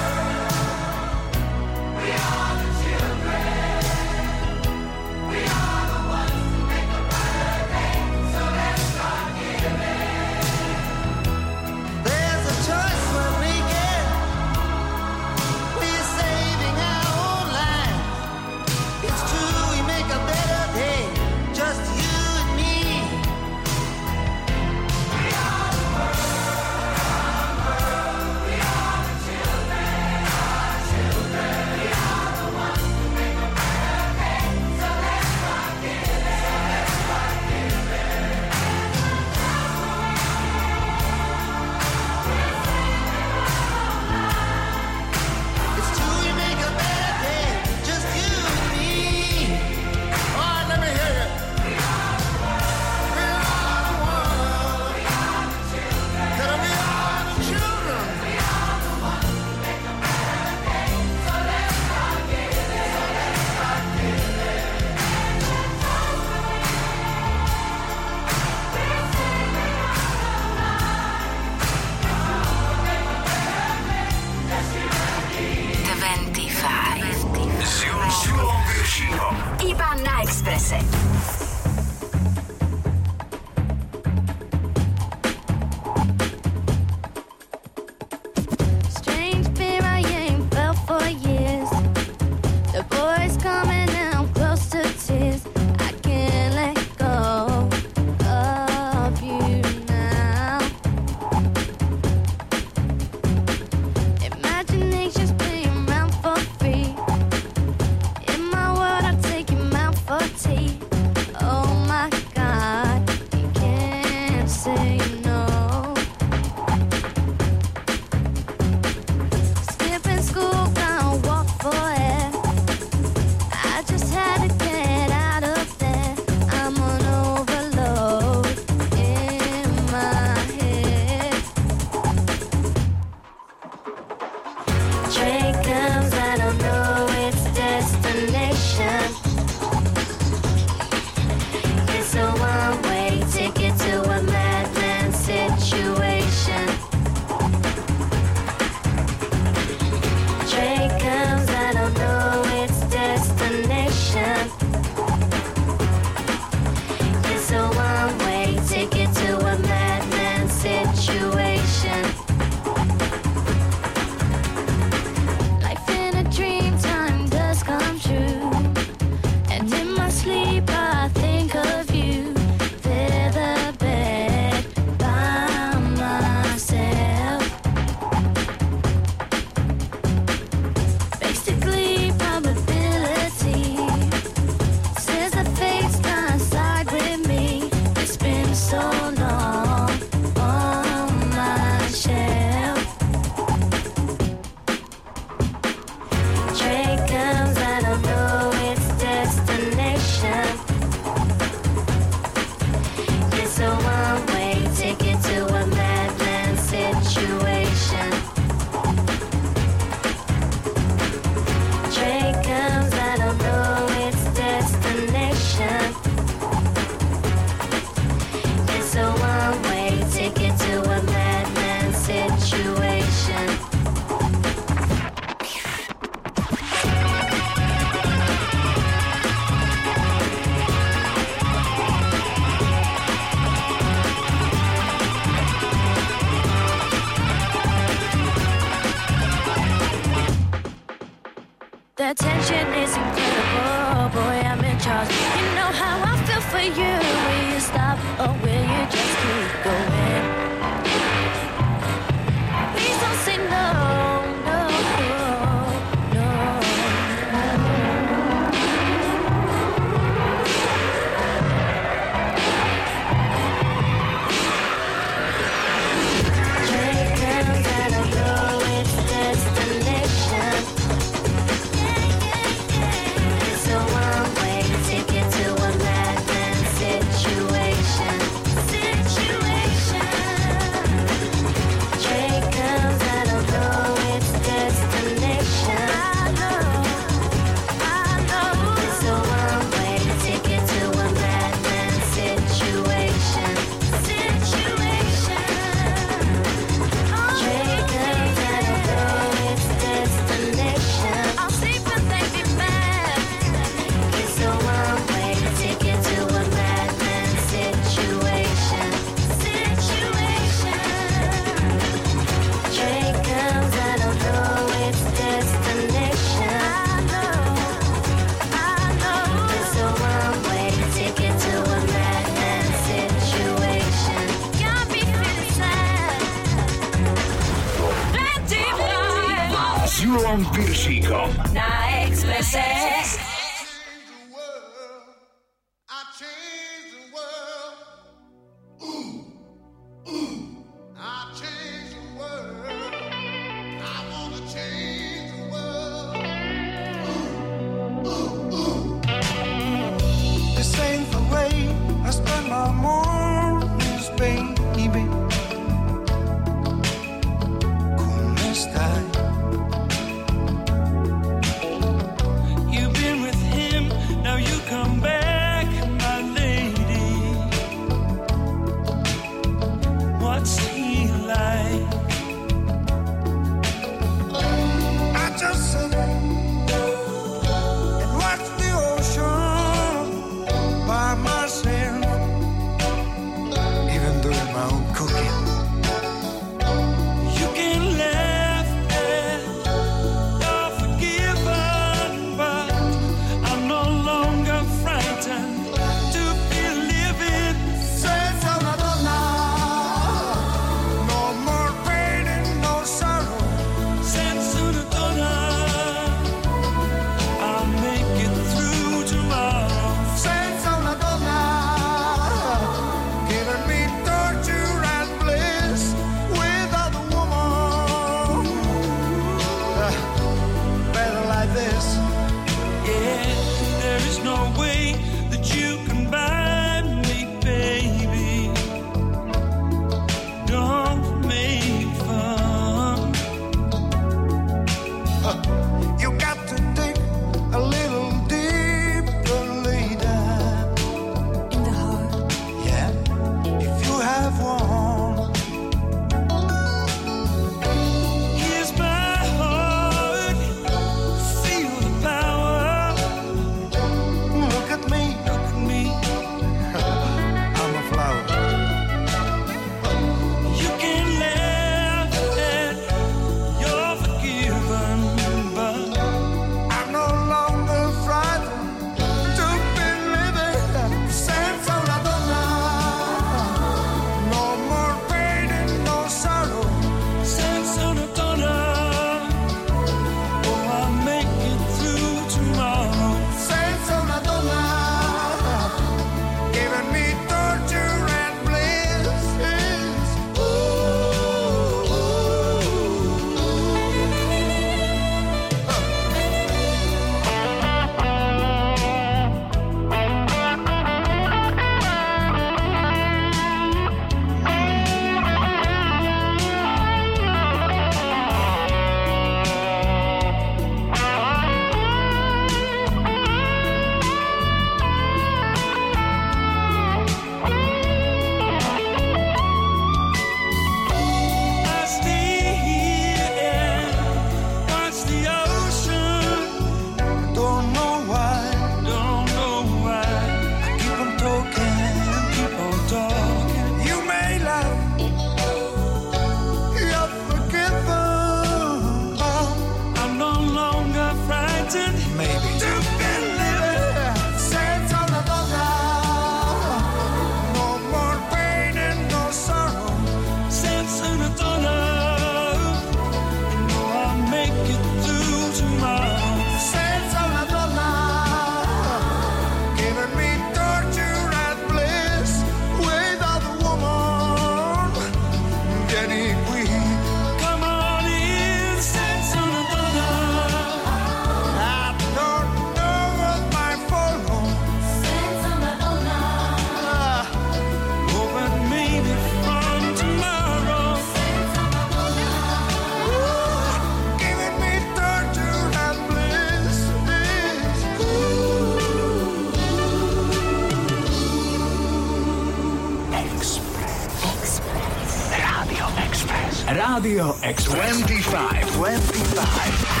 Rádio Express. 25. 25.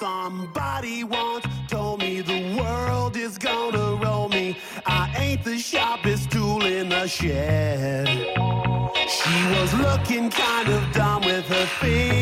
Somebody once told me the world is gonna roll me. I ain't the sharpest tool in the shed. She was looking kind of dumb with her finger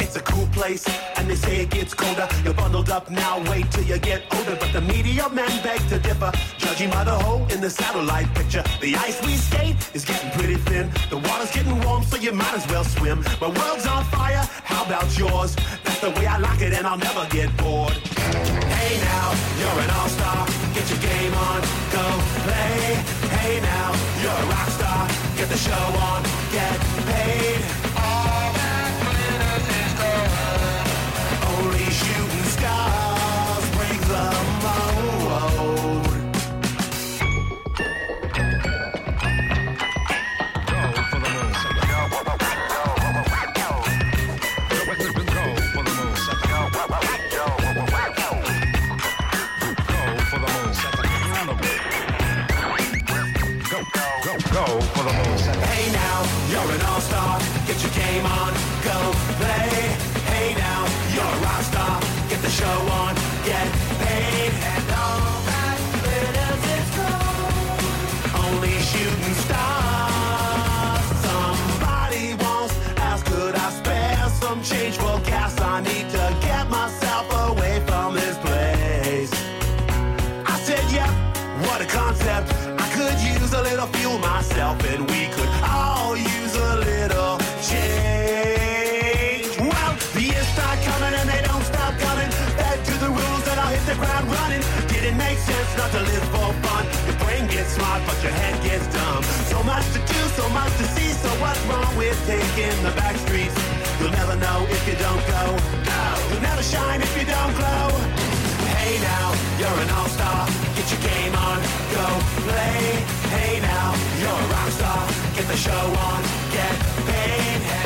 It's a cool place, and they say it gets colder. You're bundled up now, wait till you get older. But the media men beg to differ, judging by the hole in the satellite picture. The ice we skate is getting pretty thin. The water's getting warm, so you might as well swim. My world's on fire, how about yours? That's the way I like it, and I'll never get bored. Hey now, you're an all-star. Get your game on, go play. Hey now, you're a rock star. Get the show on, get paid. With taking the back streets? You'll never know if you don't go. You'll never shine if you don't glow. Hey now, you're an all-star. Get your game on, go play. Hey now, you're a rock star. Get the show on, get paid. And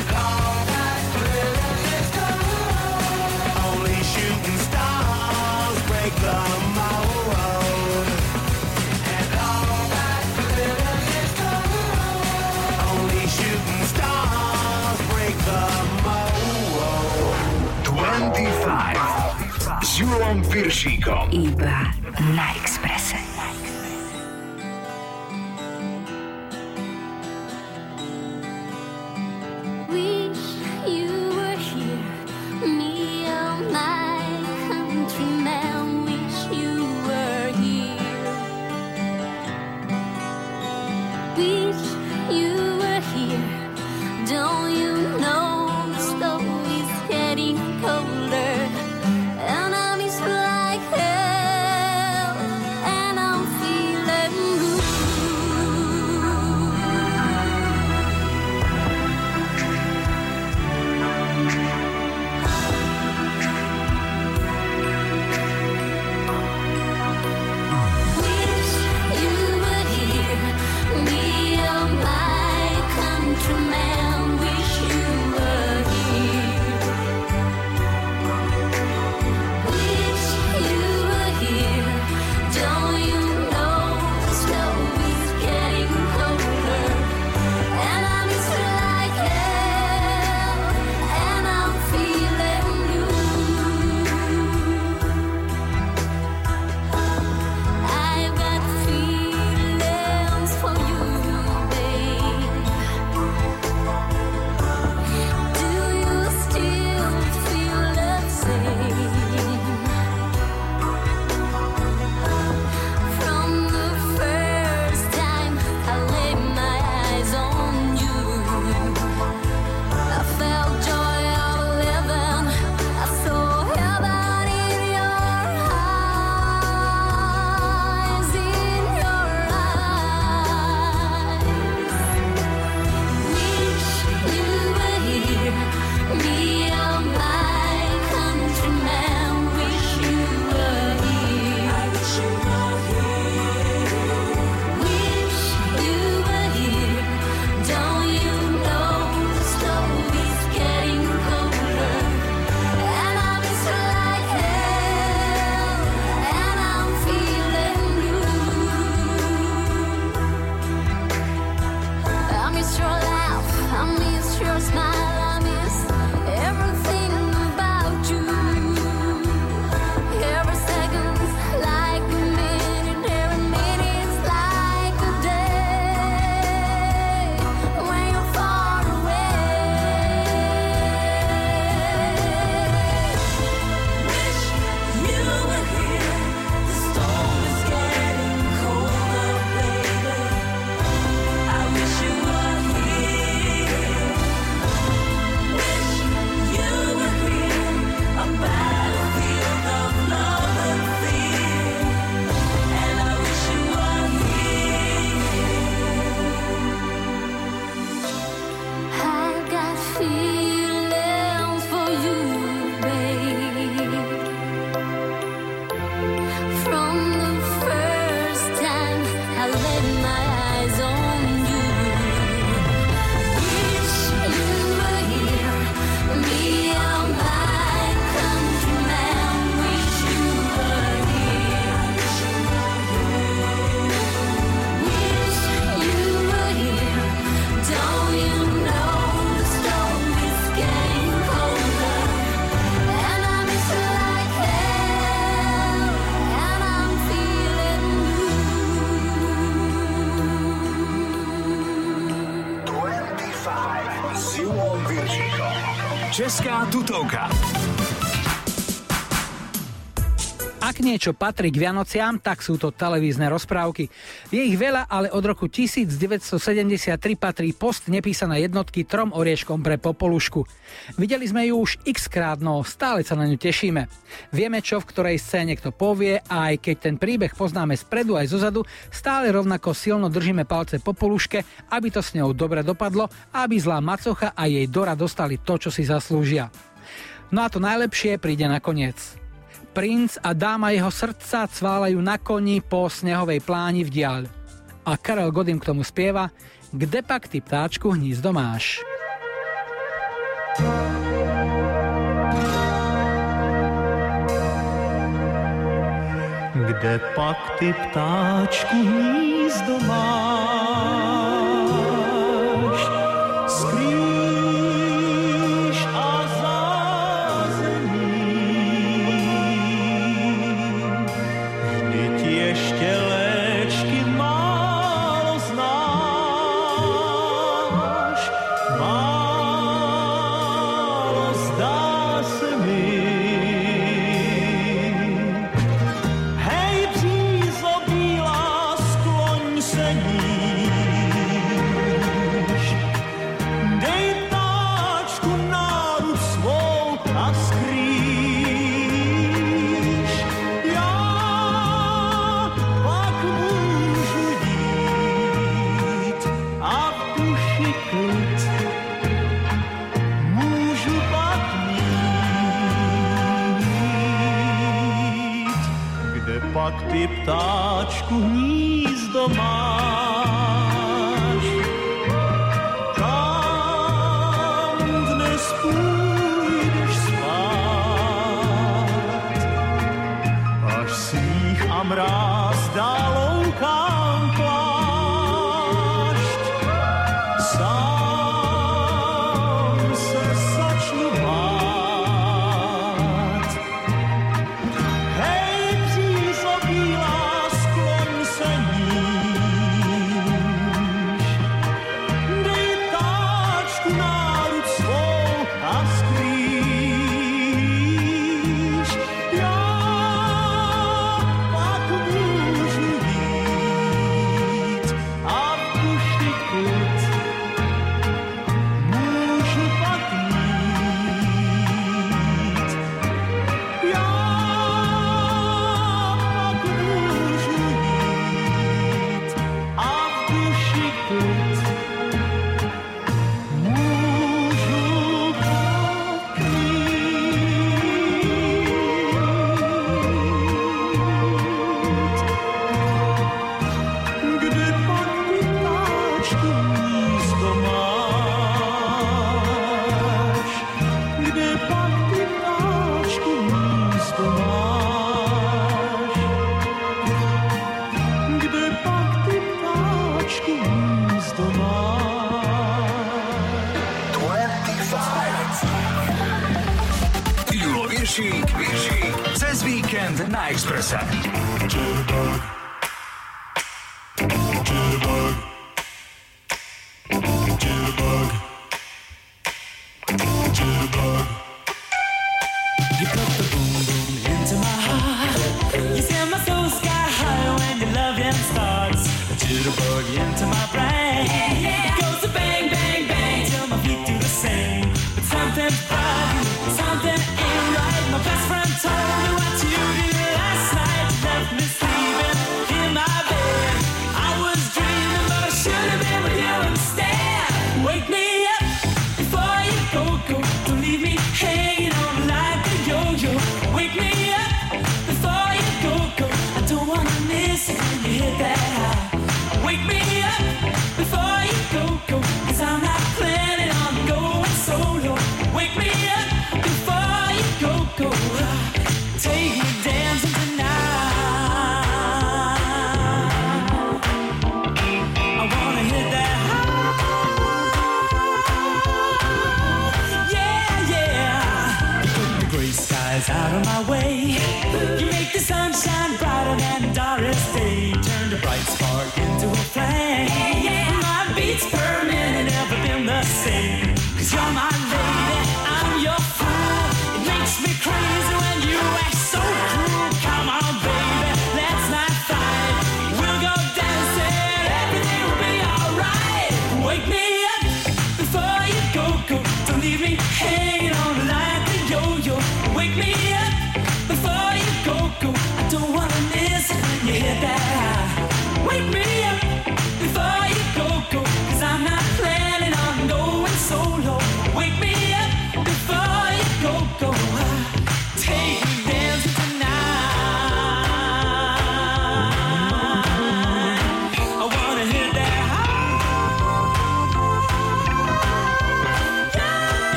Julom Piršíkom. Iba na Exprese. Česká tutovka. Ak niečo patrí k Vianociam, tak sú to televízne rozprávky. Je ich veľa, ale od roku 1973 patrí post nepísané jednotky trom orieškom pre Popolušku. Videli sme ju už x krát, no stále sa na ňu tešíme. Vieme, čo v ktorej scéne kto povie a aj keď ten príbeh poznáme spredu aj zozadu, stále rovnako silno držíme palce Popoluške, aby to s ňou dobre dopadlo aby zlá macocha a jej Dora dostali to, čo si zaslúžia. No a to najlepšie príde nakoniec. Princ a dáma jeho srdca cválajú na koni po snehovej pláni v diaľ. A Karel Godin k tomu spieva Kde pak ty ptáčku hnízdo máš? Kde pak ty ptáčku hnízdo máš? Ptáčku hnízdo máš? さ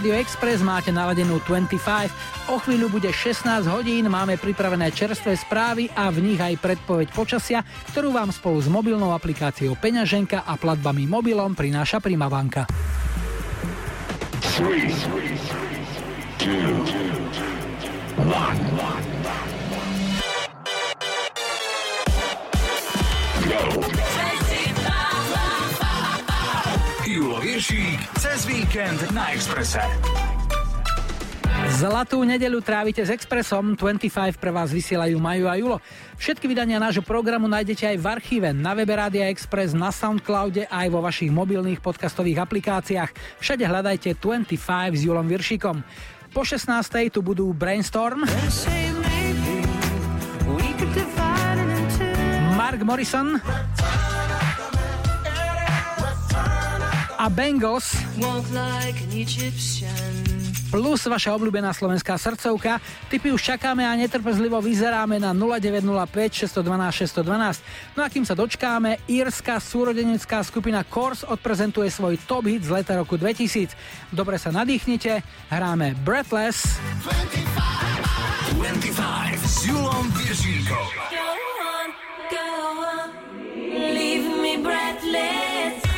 Rádio Express máte naladenú 25. O chvíľu bude 16 hodín, máme pripravené čerstvé správy a v nich aj predpoveď počasia, ktorú vám spolu s mobilnou aplikáciou Peňaženka a platbami mobilom prináša Primabanka. 3, Júlo Viršík cez víkend Expresse. Zlatú nedeľu trávite s Expressom, 25 pre vás vysielajú Maju a Julo. Všetky vydania nášho programu nájdete aj v archíve, na webe Rádia Express, na Soundcloude aj vo vašich mobilných podcastových aplikáciách. Všade hľadajte 25 s Julom Viršikom. Po 16. tu budú Brainstorm. Mark Morrison a Bengos Plus vaša obľúbená slovenská srdcovka. Typy už čakáme a netrpezlivo vyzeráme na 0905 612 612. No a kým sa dočkáme, írska súrodenecká skupina Kors odprezentuje svoj top hit z leta roku 2000. Dobre sa nadýchnite, hráme Breathless. 25, 25 leave me breathless.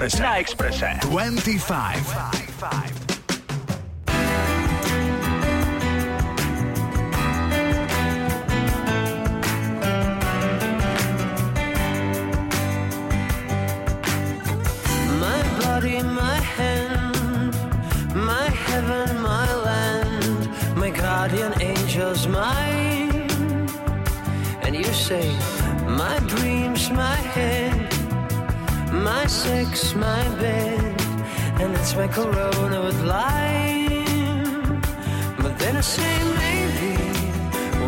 Expressa. La Express. 25. 25. my hand, my heaven, my land, my guardian angels mine, and you say. makes my bed and it's my corona with lime. But then I say maybe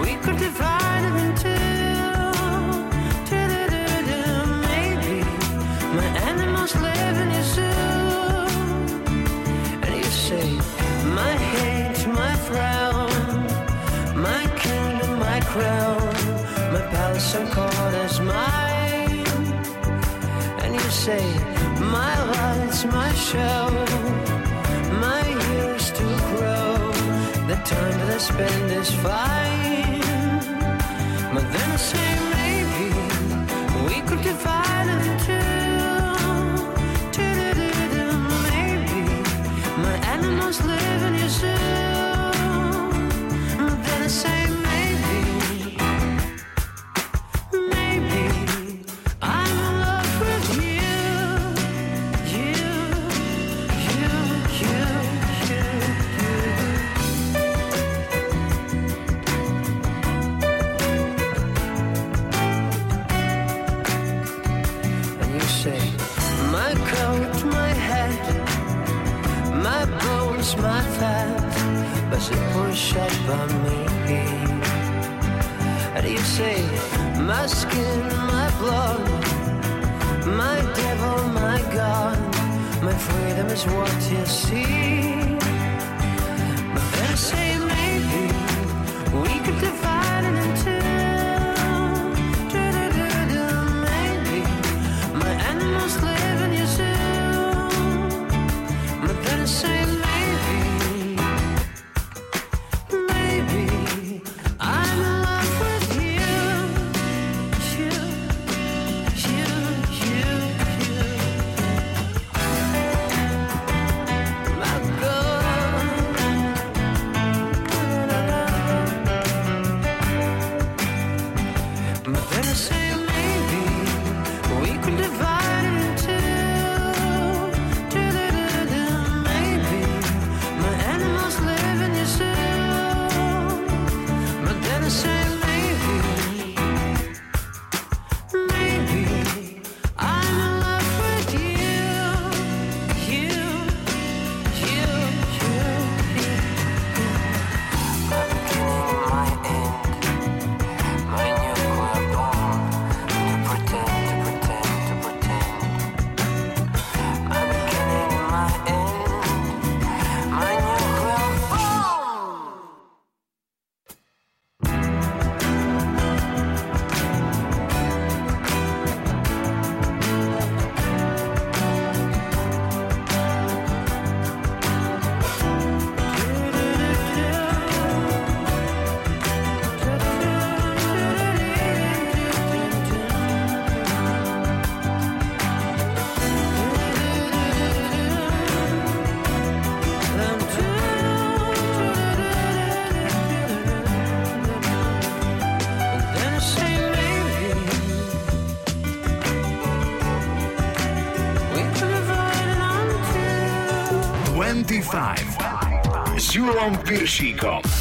we could divide it in two. Maybe my animals live in your zoo. And you say my hate, my frown, my kingdom, my crown, my palace and court is mine. And you say my lights, my show, my years to grow. The time that I spend is fine, but then I say maybe we could divide it in two. Maybe my animals live in your zoo. Julom Piršíkom.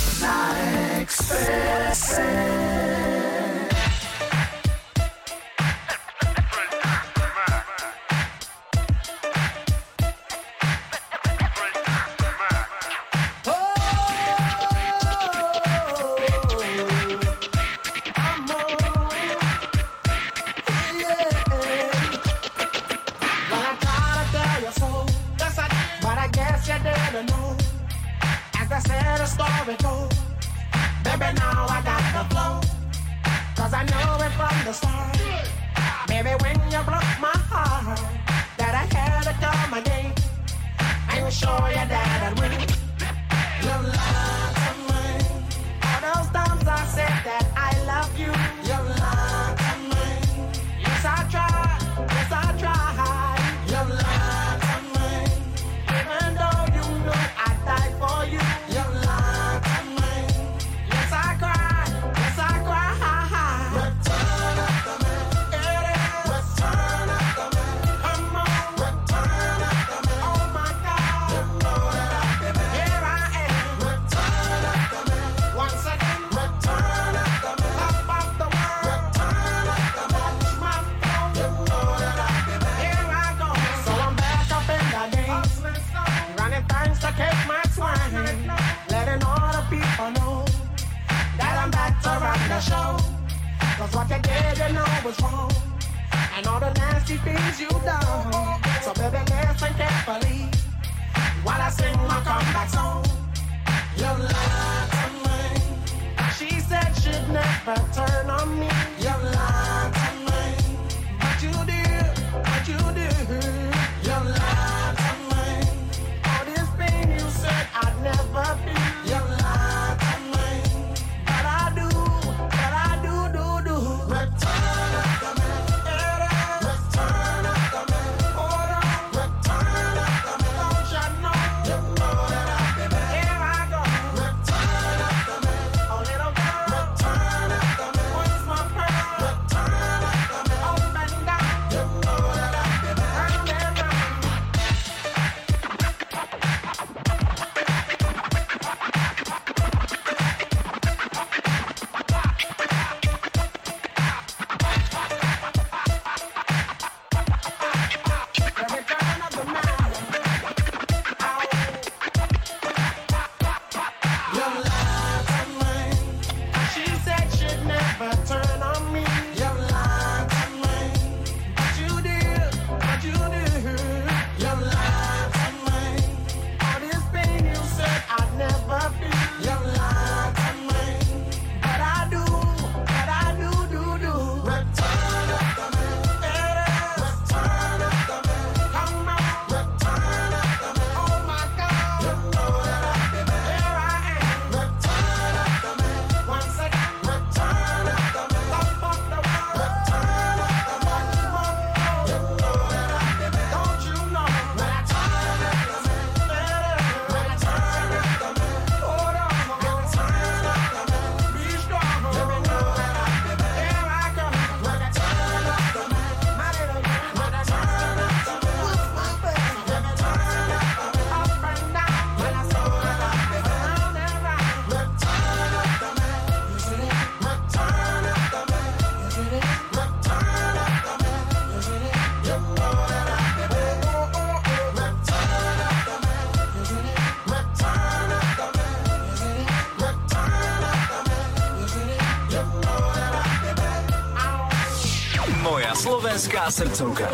Srdcovka.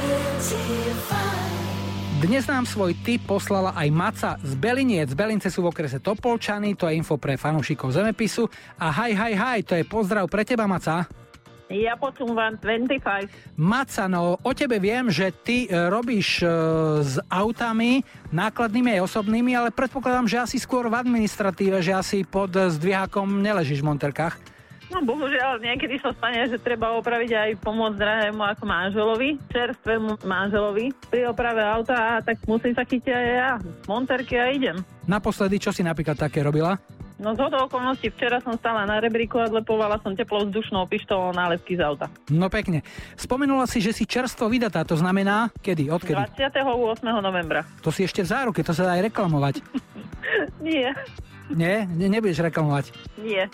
Dnes nám svoj tip poslala aj Maca z Beliniec. Belince sú v okrese Topolčany, to je info pre fanúšikov Zemepisu. A haj, haj, haj, to je pozdrav pre teba, Maca. Ja počúvam 25. Maca, no o tebe viem, že ty e, robíš e, s autami, nákladnými aj osobnými, ale predpokladám, že asi skôr v administratíve, že asi pod e, zdvihákom neležíš v monterkách. No bohužiaľ, niekedy sa stane, že treba opraviť aj pomôcť drahému ako manželovi, čerstvému manželovi pri oprave auta, a tak musím sa chytiť aj ja. Monterky a idem. Naposledy, čo si napríklad také robila? No z hodou okolností včera som stála na rebríku a odlepovala som teplovzdušnou pištolou nálepky z auta. No pekne. Spomenula si, že si čerstvo vydatá, to znamená kedy, odkedy? 28. novembra. To si ešte v záruke, to sa dá aj reklamovať. *laughs* Nie, Nie, ne, nebudeš reklamovať. nie.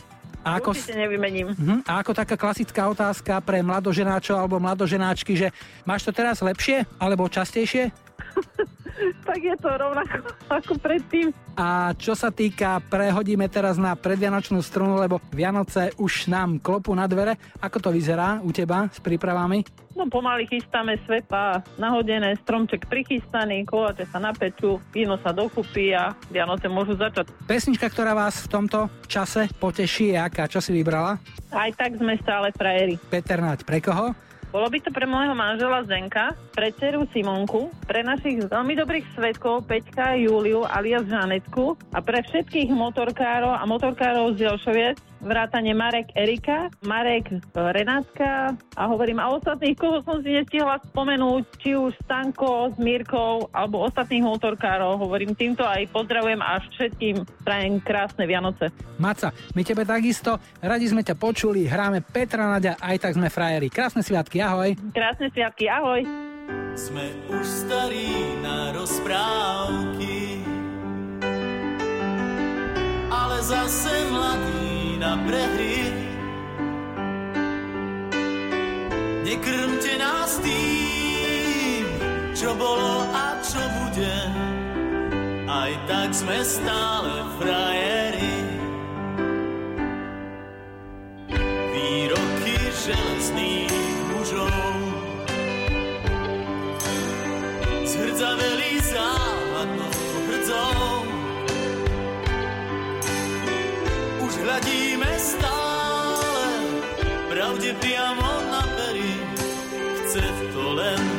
A ako, Určite nevymením. Mhm, a ako taká klasická otázka pre mladoženáčov alebo mladoženáčky, že máš to teraz lepšie alebo častejšie? *laughs* Tak je to rovnako ako predtým. A čo sa týka, prehodíme teraz na predvianočnú strunu, lebo Vianoce už nám klopu na dvere. Ako to vyzerá u teba s prípravami? No pomaly chystáme svepa nahodené, stromček prichystaný, koláče sa napečú, víno sa dokupí a Vianoce môžu začať. Pesnička, ktorá vás v tomto čase poteší, je aká? Čo si vybrala? Aj tak sme stále frajeri. Peter Naď, pre koho? Bolo by to pre môjho manžela Zenka, pre dceru Simonku, pre našich veľmi dobrých svetkov Peťka Júliu alias Žanetku a pre všetkých motorkárov a motorkárov z Jelšoviec, vrátane Marek Erika, Marek Renátka a hovorím a ostatných, koho som si nestihla spomenúť, či už Stanko s Mírkou alebo ostatných motorkárov. Hovorím týmto aj pozdravujem a všetkým prajem krásne Vianoce. Maca, my tebe takisto, radi sme ťa počuli, hráme Petra Naďa, aj tak sme frajeri. Krásne sviatky, ahoj. Krásne sviatky, ahoj. Sme už starí na rozprávky, ale zase mladý na prehry. Nekrmte nás tým, čo bolo a čo bude, aj tak sme stále frajeri. Výroky železných mužov zhrdzaveli závadnou hrdzou Už hľadíme stále, pravde priamo na pery, chce to len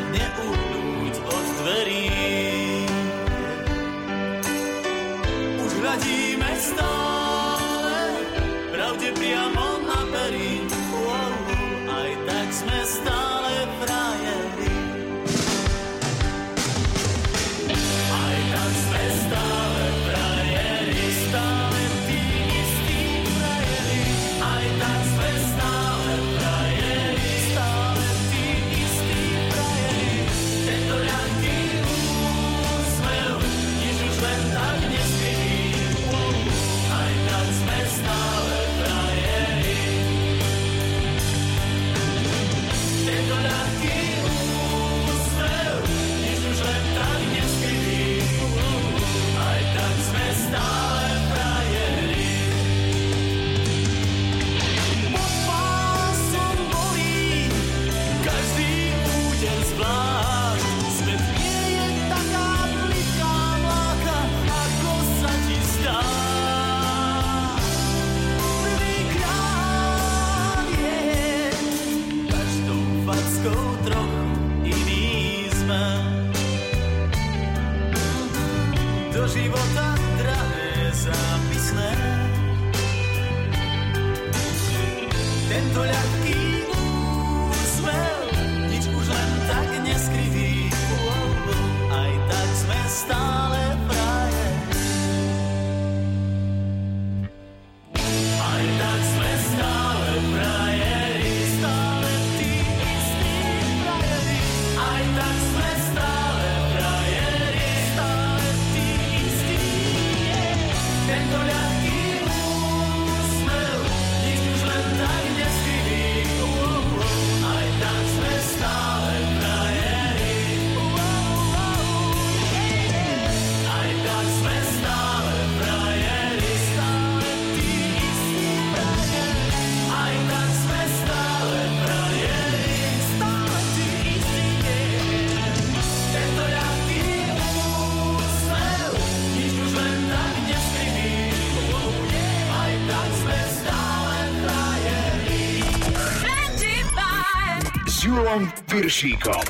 Piršíkom.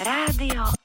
Rádio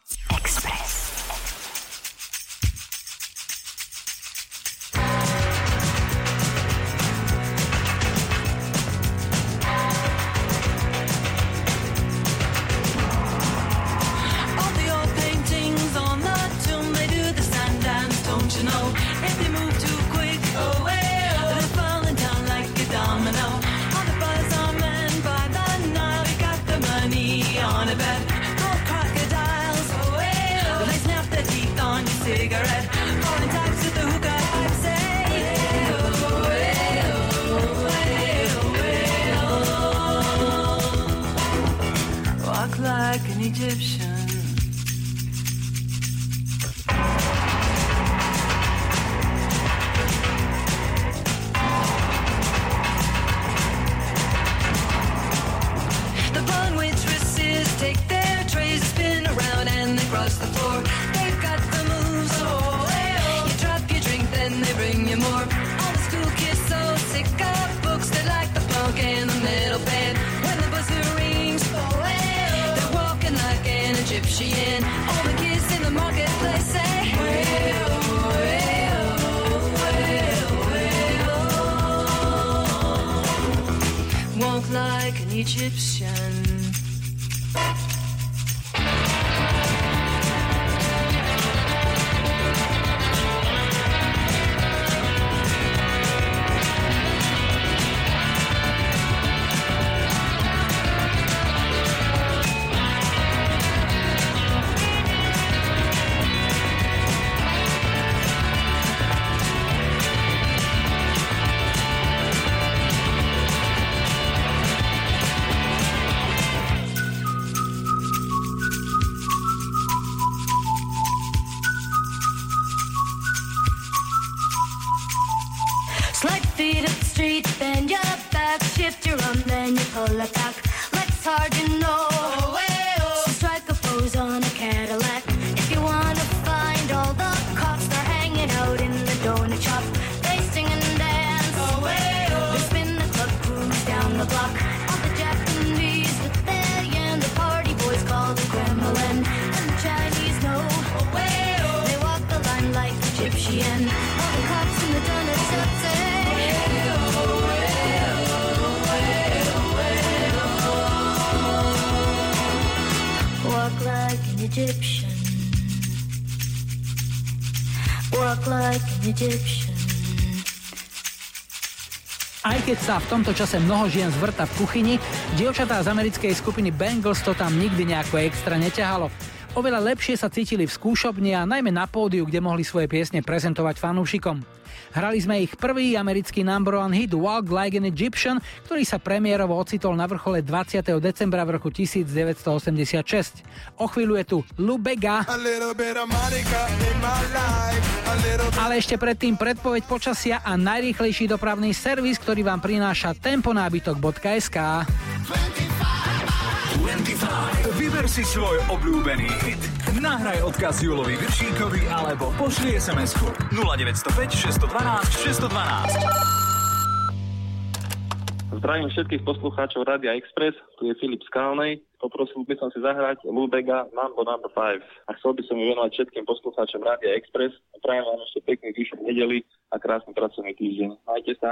sa v tomto čase mnoho žien zvrta v kuchyni, dievčatá z americkej skupiny Bengals to tam nikdy nejako extra neťahalo. Oveľa lepšie sa cítili v skúšobni a najmä na pódiu, kde mohli svoje piesne prezentovať fanúšikom. Hrali sme ich prvý americký number one hit Walk Like an Egyptian, ktorý sa premiérovo ocitol na vrchole 20. decembra v roku 1986. O chvíľu je tu Lou Bega, ale ešte predtým predpoveď počasia a najrýchlejší dopravný servis, ktorý vám prináša temponábytok.sk. 25. Vyber si svoj obľúbený hit. Nahraj odkaz Julovi Viršíkovi alebo pošli SMS-ku 0905 612 612. Zdravím všetkých poslucháčov Radia Express, tu je Filip Skalnej. Poprosil by som si zahrať Lubega Mambo Number 5. A chcel by som ju venovať všetkým poslucháčom Radia Express. Prajem vám ešte pekný zvyšok nedeli a krásny pracovný týždeň. Majte sa.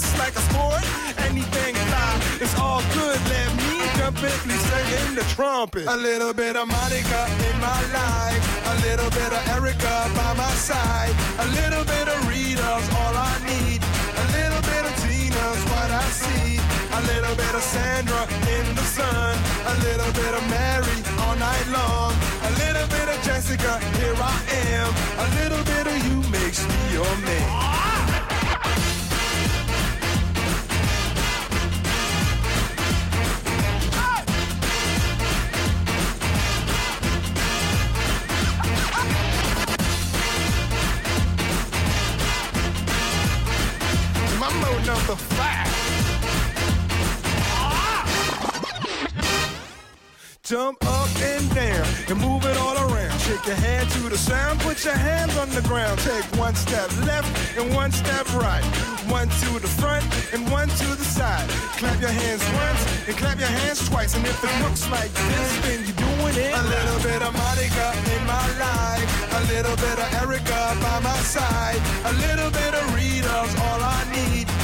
just like a sport. Anything fly, it's all good. Let me jump in, please sing the trumpet. A little bit of Monica in my life. A little bit of Erica by my side. A little bit of Rita's all I need. A little bit of Tina's what I see. A little bit of Sandra in the sun. A little bit of Mary all night long. A little bit of Jessica, here I am. A little bit of you makes me your man. Mambo number five. Jump up and down and move it all around. Shake your hand to the sound, put your hands on the ground. Take one step left and one step right. One to the front and one to the side. Clap your hands once and clap your hands twice. And if it looks like this, then you're doing it. A little bit of Monica in my life. A little bit of Erica by my side. A little bit of Rita's all I need.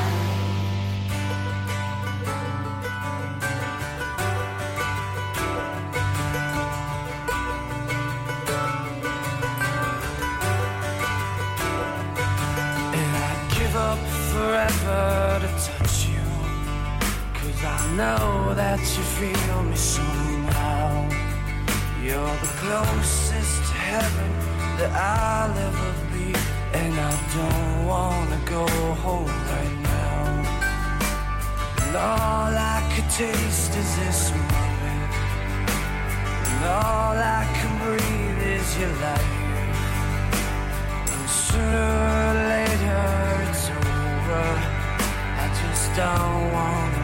to touch you. Cause I know that you feel me somehow. You're the closest to heaven that I'll ever be. And I don't wanna go home right now. And all I could taste is this moment. And all I can breathe is your life. And sooner or later it's over don't wanna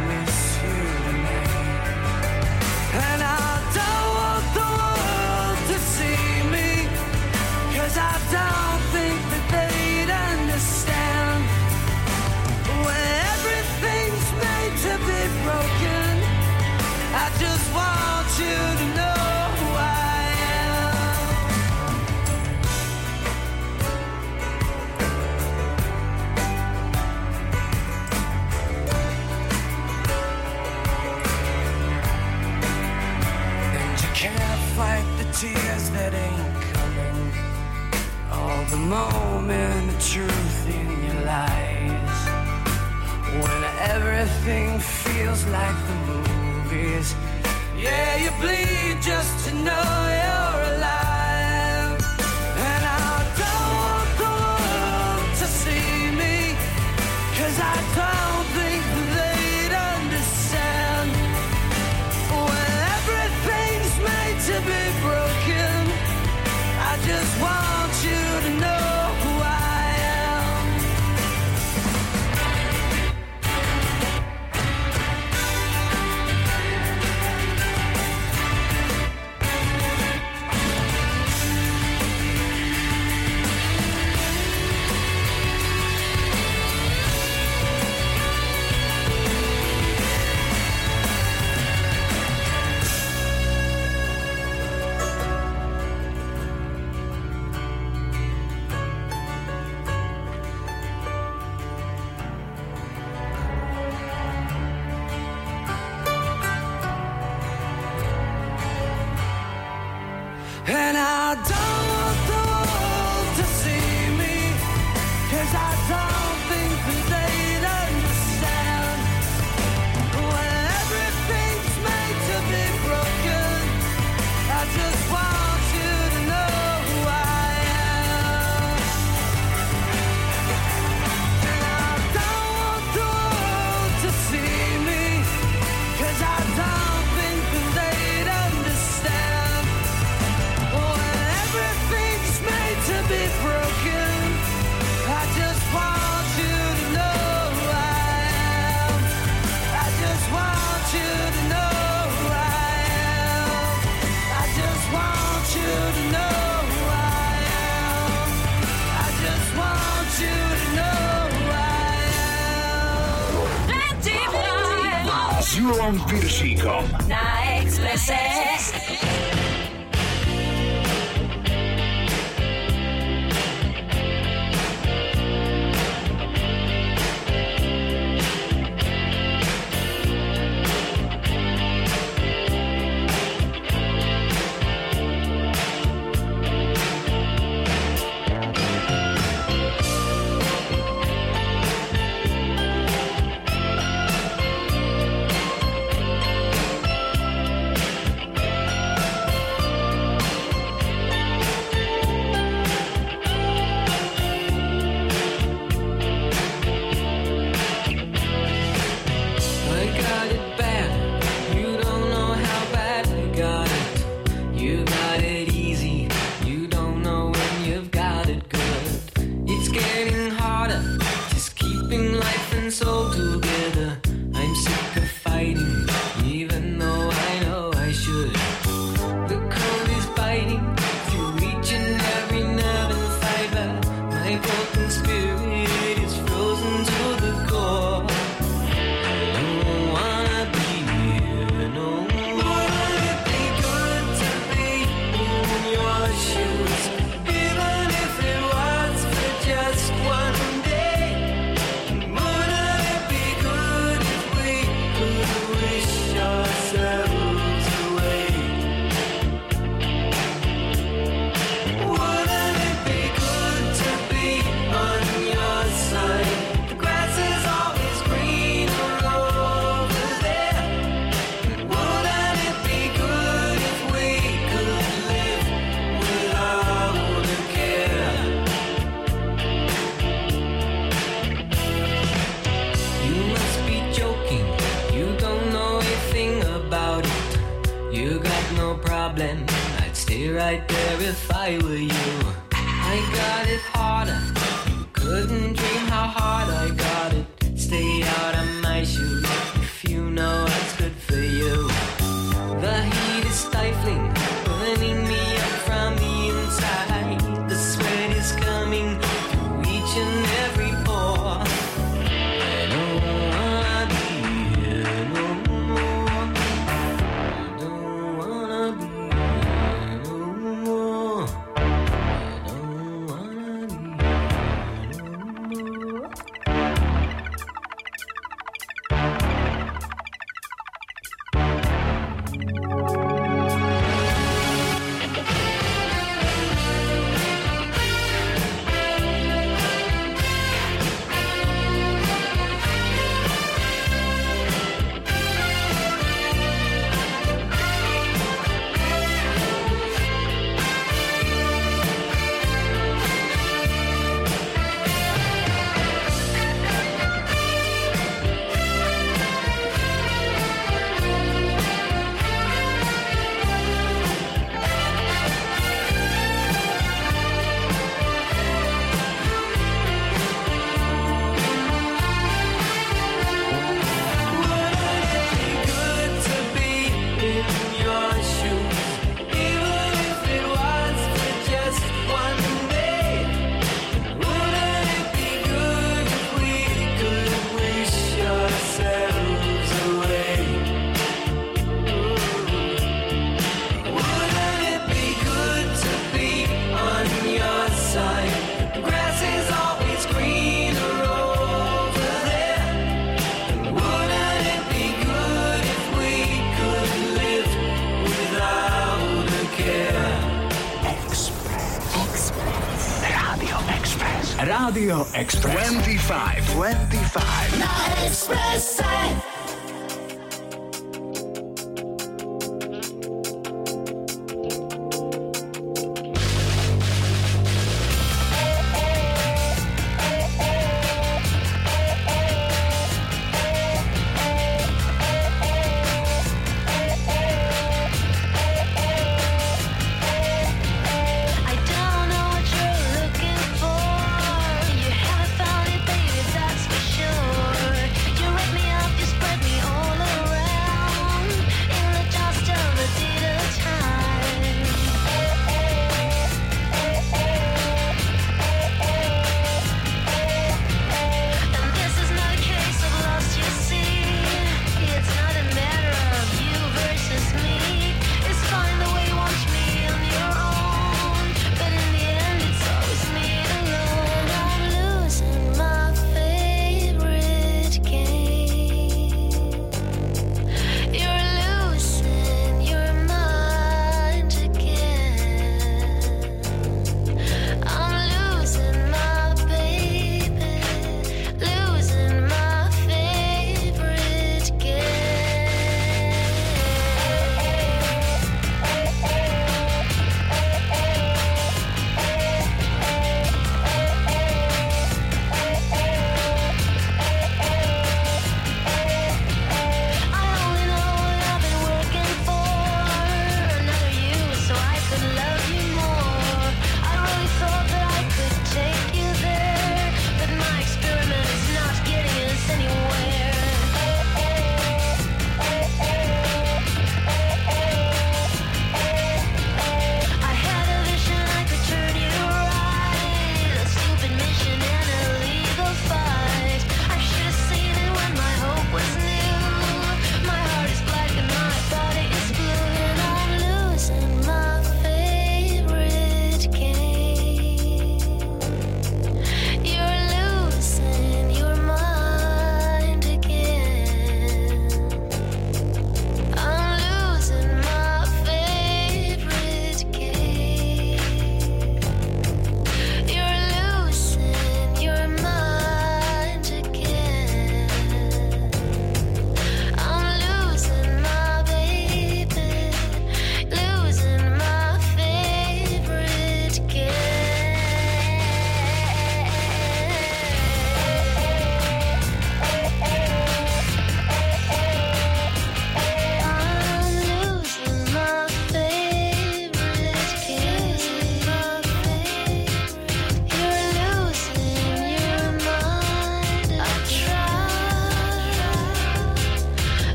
moment, the truth in your lies. When everything feels like the movies. Yeah, you bleed just to know you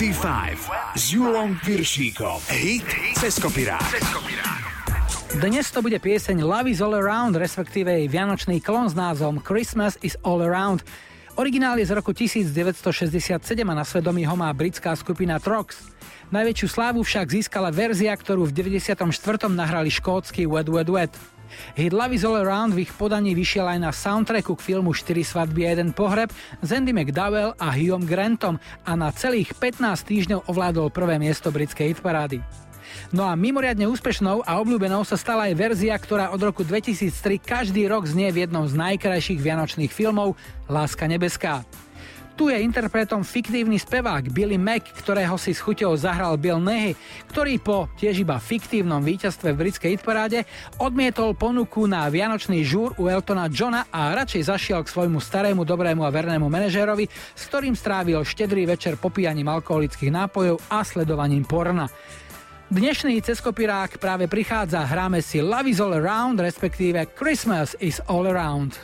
25 s Julom Piršíkom. Hit cez kopirát. Dnes to bude pieseň Love is All Around, respektíve jej vianočný klon s názvom Christmas is All Around. Originál je z roku 1967 a na svedomí ho má britská skupina Trox. Najväčšiu slávu však získala verzia, ktorú v 94. nahrali škótsky Wet Wet Wet. Hit Love is All Around v ich podaní vyšiel aj na soundtracku k filmu 4 svadby a 1 pohreb s Andy McDowell a Hughom Grantom a na celých 15 týždňov ovládol prvé miesto britskej hitparády. No a mimoriadne úspešnou a obľúbenou sa stala aj verzia, ktorá od roku 2003 každý rok znie v jednom z najkrajších vianočných filmov Láska nebeská. Tu je interpretom fiktívny spevák Billy Mack, ktorého si s chuťou zahral Bill Nehy, ktorý po tiež iba fiktívnom víťazstve v britskej hitparáde odmietol ponuku na vianočný žúr u Eltona Johna a radšej zašiel k svojmu starému, dobrému a vernému manažérovi, s ktorým strávil štedrý večer popíjaním alkoholických nápojov a sledovaním porna. Dnešný ceskopirák práve prichádza, hráme si Love is all around, respektíve Christmas is all around.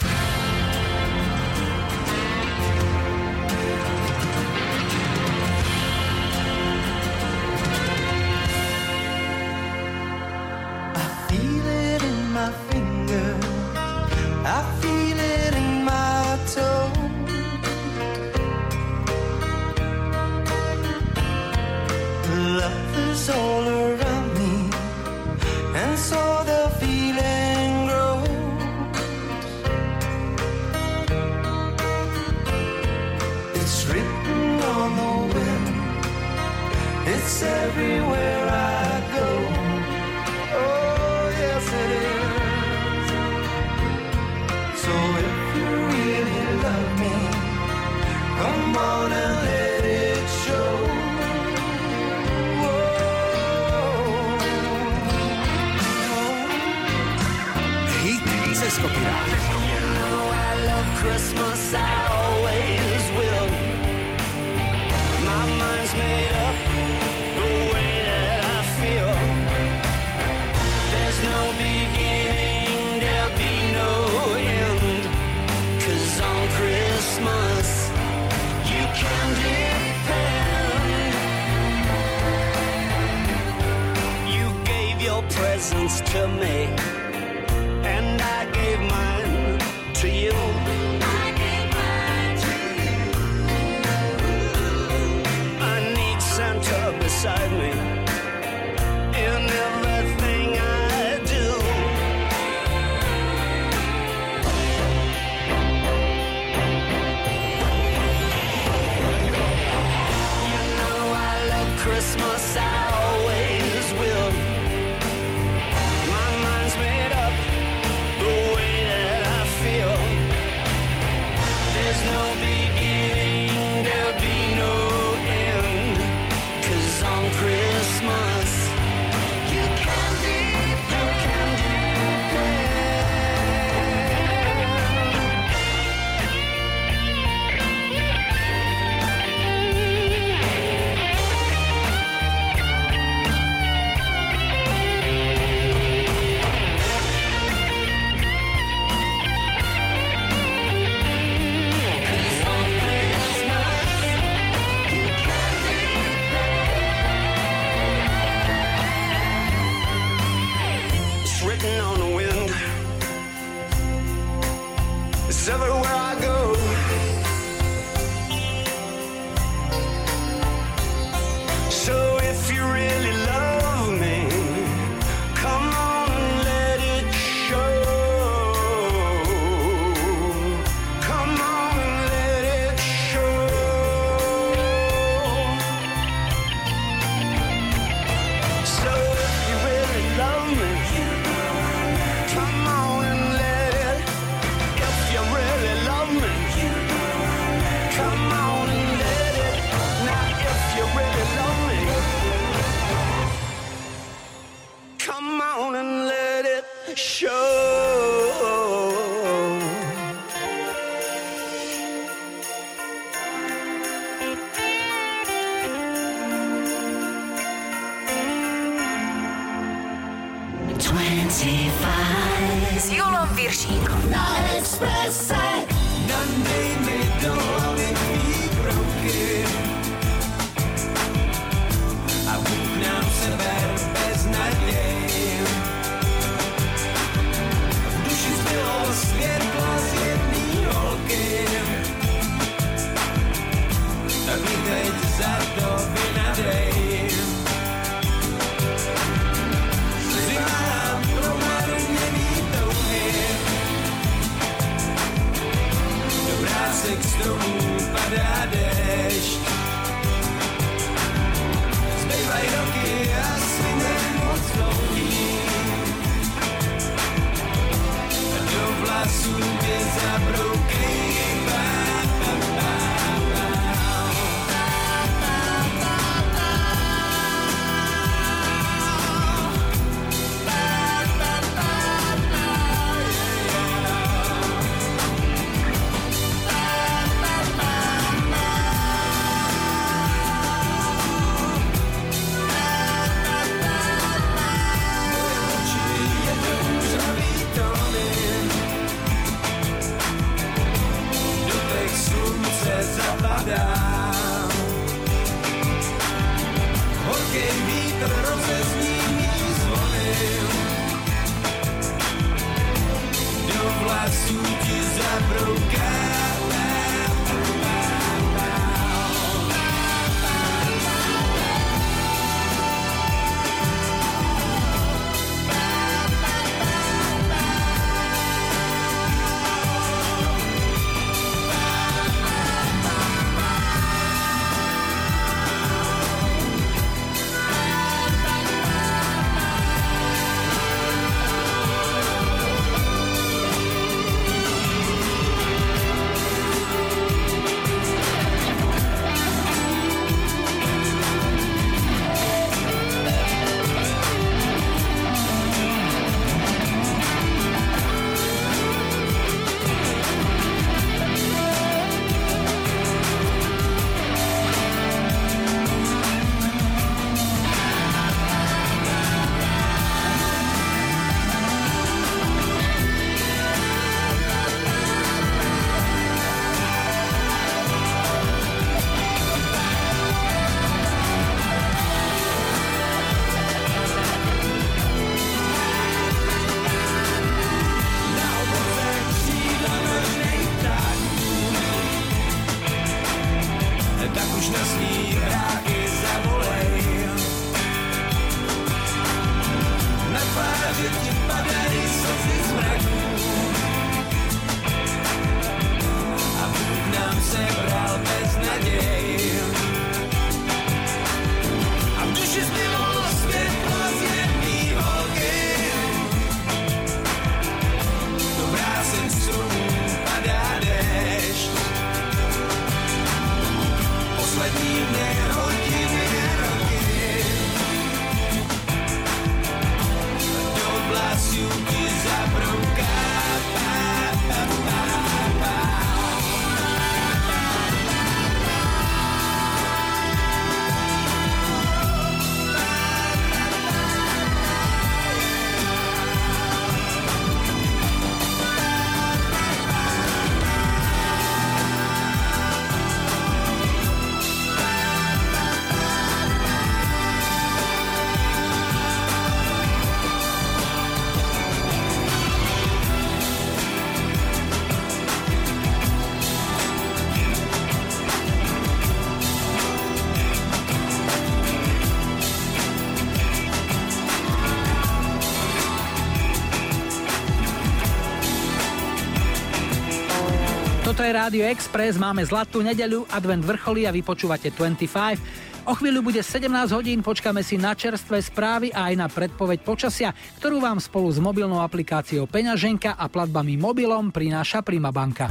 je Rádio Express, máme zlatú nedeľu, advent vrcholí a vypočúvate 25. O chvíľu bude 17 hodín, počkáme si na čerstvé správy a aj na predpoveď počasia, ktorú vám spolu s mobilnou aplikáciou Peňaženka a platbami mobilom prináša Prima banka.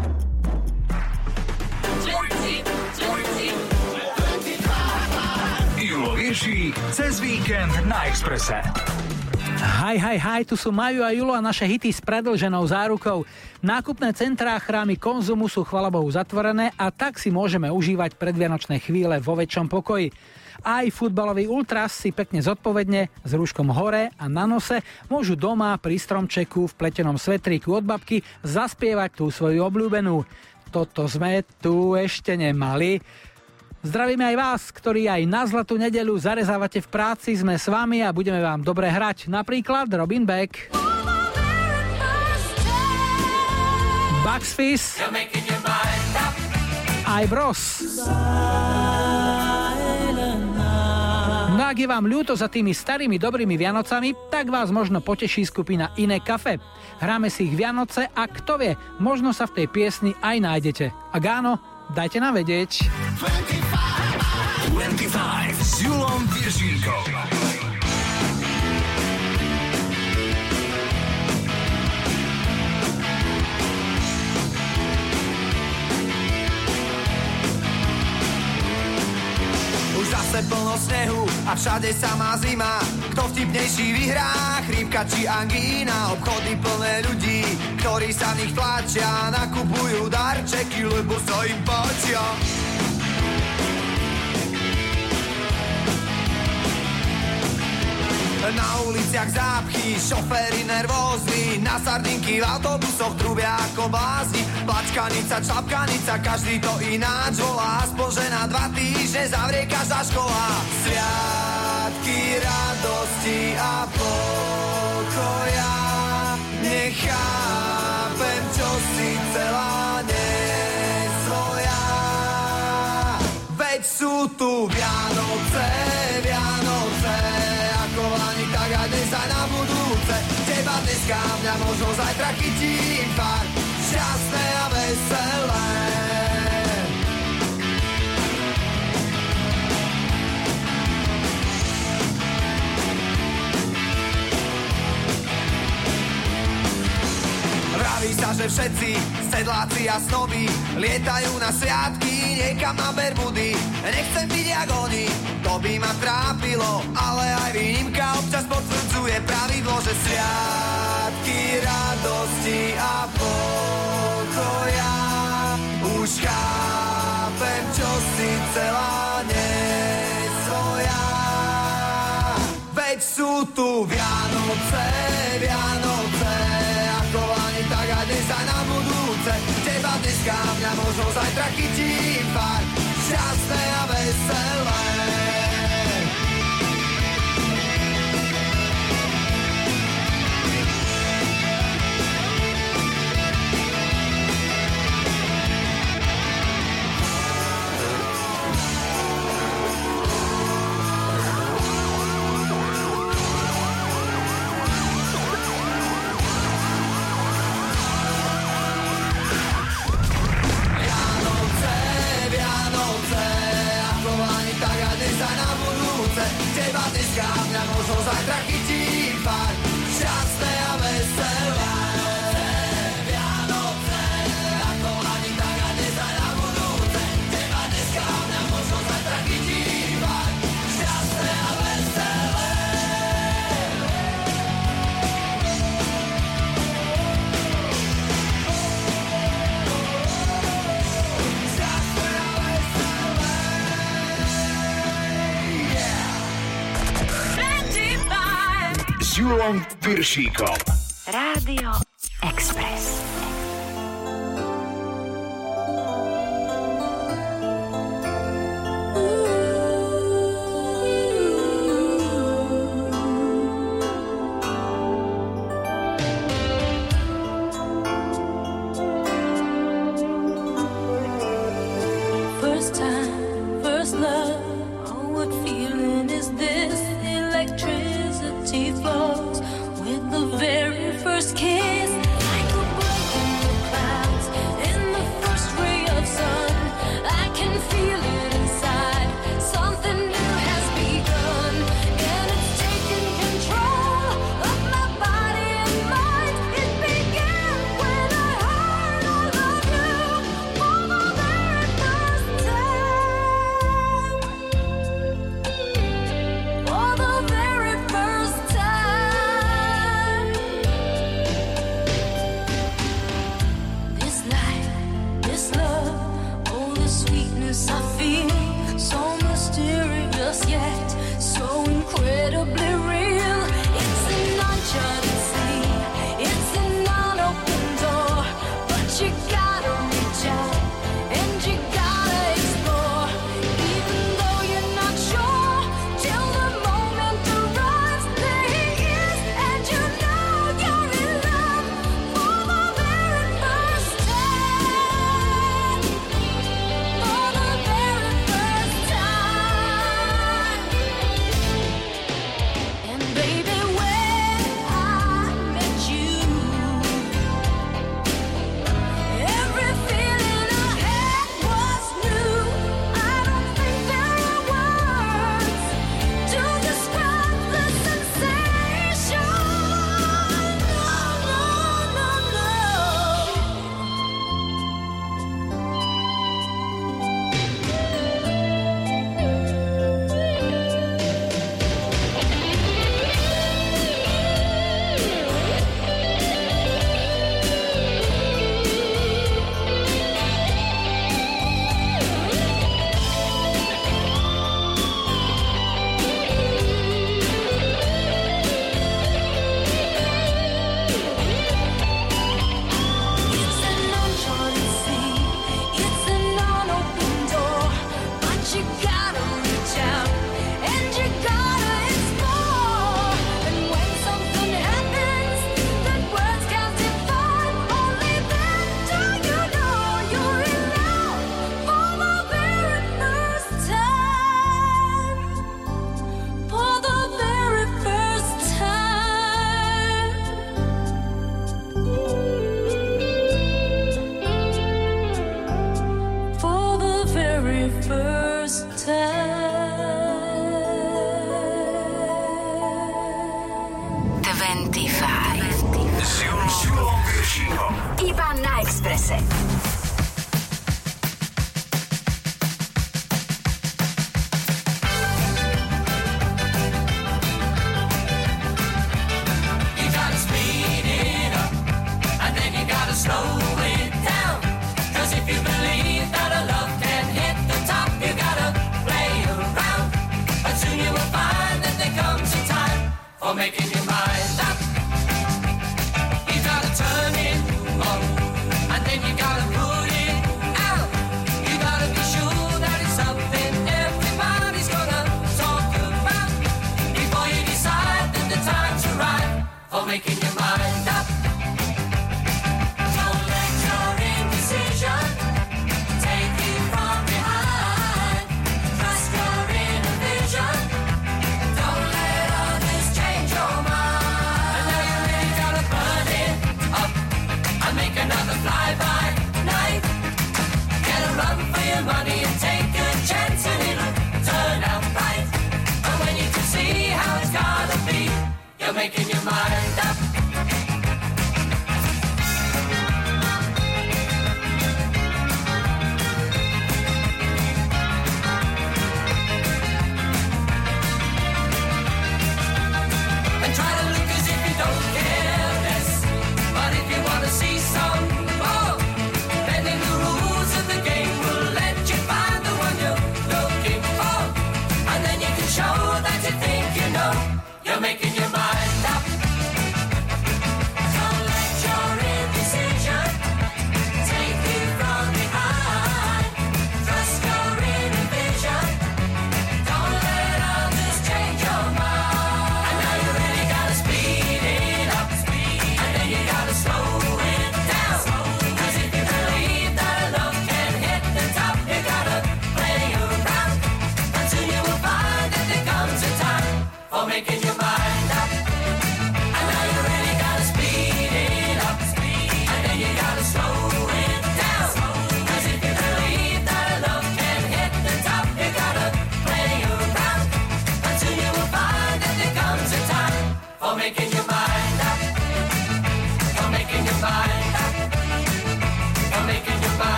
Julo cez víkend na Expresse. Haj, haj, haj, tu sú Maju a Julo a naše hity s predlženou zárukou. Nákupné centrá, chrámy konzumu sú chvalabohu zatvorené a tak si môžeme užívať predvianočné chvíle vo väčšom pokoji. Aj futbalový ultras si pekne zodpovedne, s rúškom hore a na nose, môžu doma pri stromčeku v pletenom svetríku od babky zaspievať tú svoju obľúbenú. Toto sme tu ešte nemali. Zdravíme aj vás, ktorí aj na zlatú nedelu zarezávate v práci, sme s vami a budeme vám dobre hrať. Napríklad Robin Beck. Bugs Fizz. Aj Bros. No ak je vám ľúto za tými starými dobrými Vianocami, tak vás možno poteší skupina Iné kafe. Hráme si ich Vianoce a kto vie, možno sa v tej piesni aj nájdete. Ak áno, dajte nám vedieť. 25 s Julom Viršíkom. Už zase plno snehu a všade samá zima. Kto vtipnejší vyhrá, chrípka či angína Obchody plné ľudí, ktorí sa v nich tlačia Nakupujú darčeky, lebo sa im páčia Na uliciach zápchy, šoféry nervózni Na sardinky v autobusoch trubia ako blázni. Plačkanica, čapkanica, každý to ináč volá. Aspoň, že na dva týždne zavrie každá škola. Sviatky radosti a pokoja. Nechápem, čo si celá nesvoja. Veď sú tu Vianoce Dneska, mňa možno zajtra chytím fakt Šťastné a veselé Vraví sa, že všetci sedláci a snoby lietajú na sviatky niekam na Bermudy. Nechcem byť jak oni, to by ma trápilo, ale aj výnimka občas potvrdzuje pravidlo, že sviatky radosti a pokoja. Už chápem, čo si celá nesvoja. Veď sú tu Vianoce, Vianoce, ako ani tak aj dnes aj na budúce. Teba dneska, mňa možno zajtra chytím fakt, šťastné a veselé. Teba dneska, mňa možno zajtra Julom Viršíkom. Rádio Express.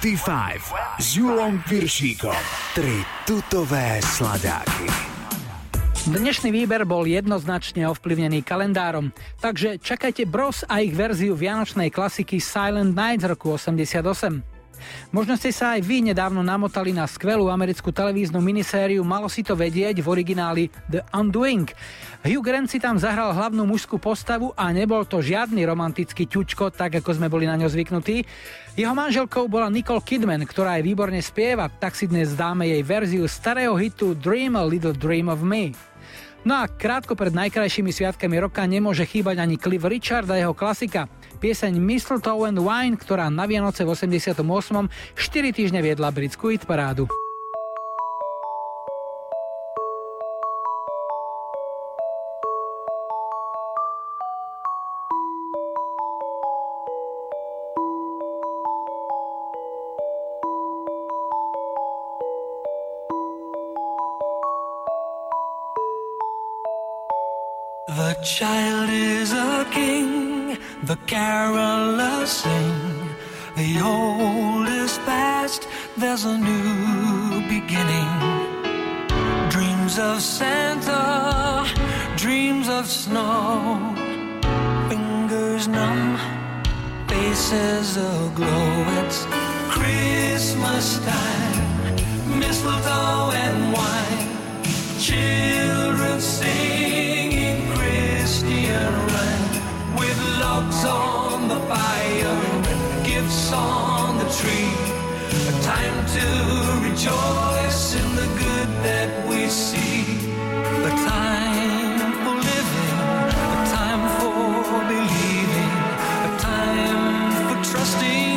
25 s Julom Piršíkom. Tri tutové sladáky. Dnešný výber bol jednoznačne ovplyvnený kalendárom, takže čakajte Bros a ich verziu vianočnej klasiky Silent Night z roku 88. Možno ste sa aj vy nedávno namotali na skvelú americkú televíznu minisériu Malo si to vedieť v origináli The Undoing. Hugh Grant si tam zahral hlavnú mužskú postavu a nebol to žiadny romantický ťučko, tak ako sme boli na ňo zvyknutí. Jeho manželkou bola Nicole Kidman, ktorá aj výborne spieva, tak si dnes dáme jej verziu starého hitu Dream a Little Dream of Me. No a krátko pred najkrajšími sviatkami roka nemôže chýbať ani Cliff Richard a jeho klasika, pieseň Mistletoe and Wine, ktorá na Vianoce v 88. 4 týždne viedla britskú hitparádu. parádu. child is a king, the carolers sing. The old is past, there's a new beginning. Dreams of Santa, dreams of snow. Fingers numb, faces aglow. It's Christmas time, mistletoe and wine. Children sing a time to rejoice in the good that we see. A time for living a time for believing a time for trusting.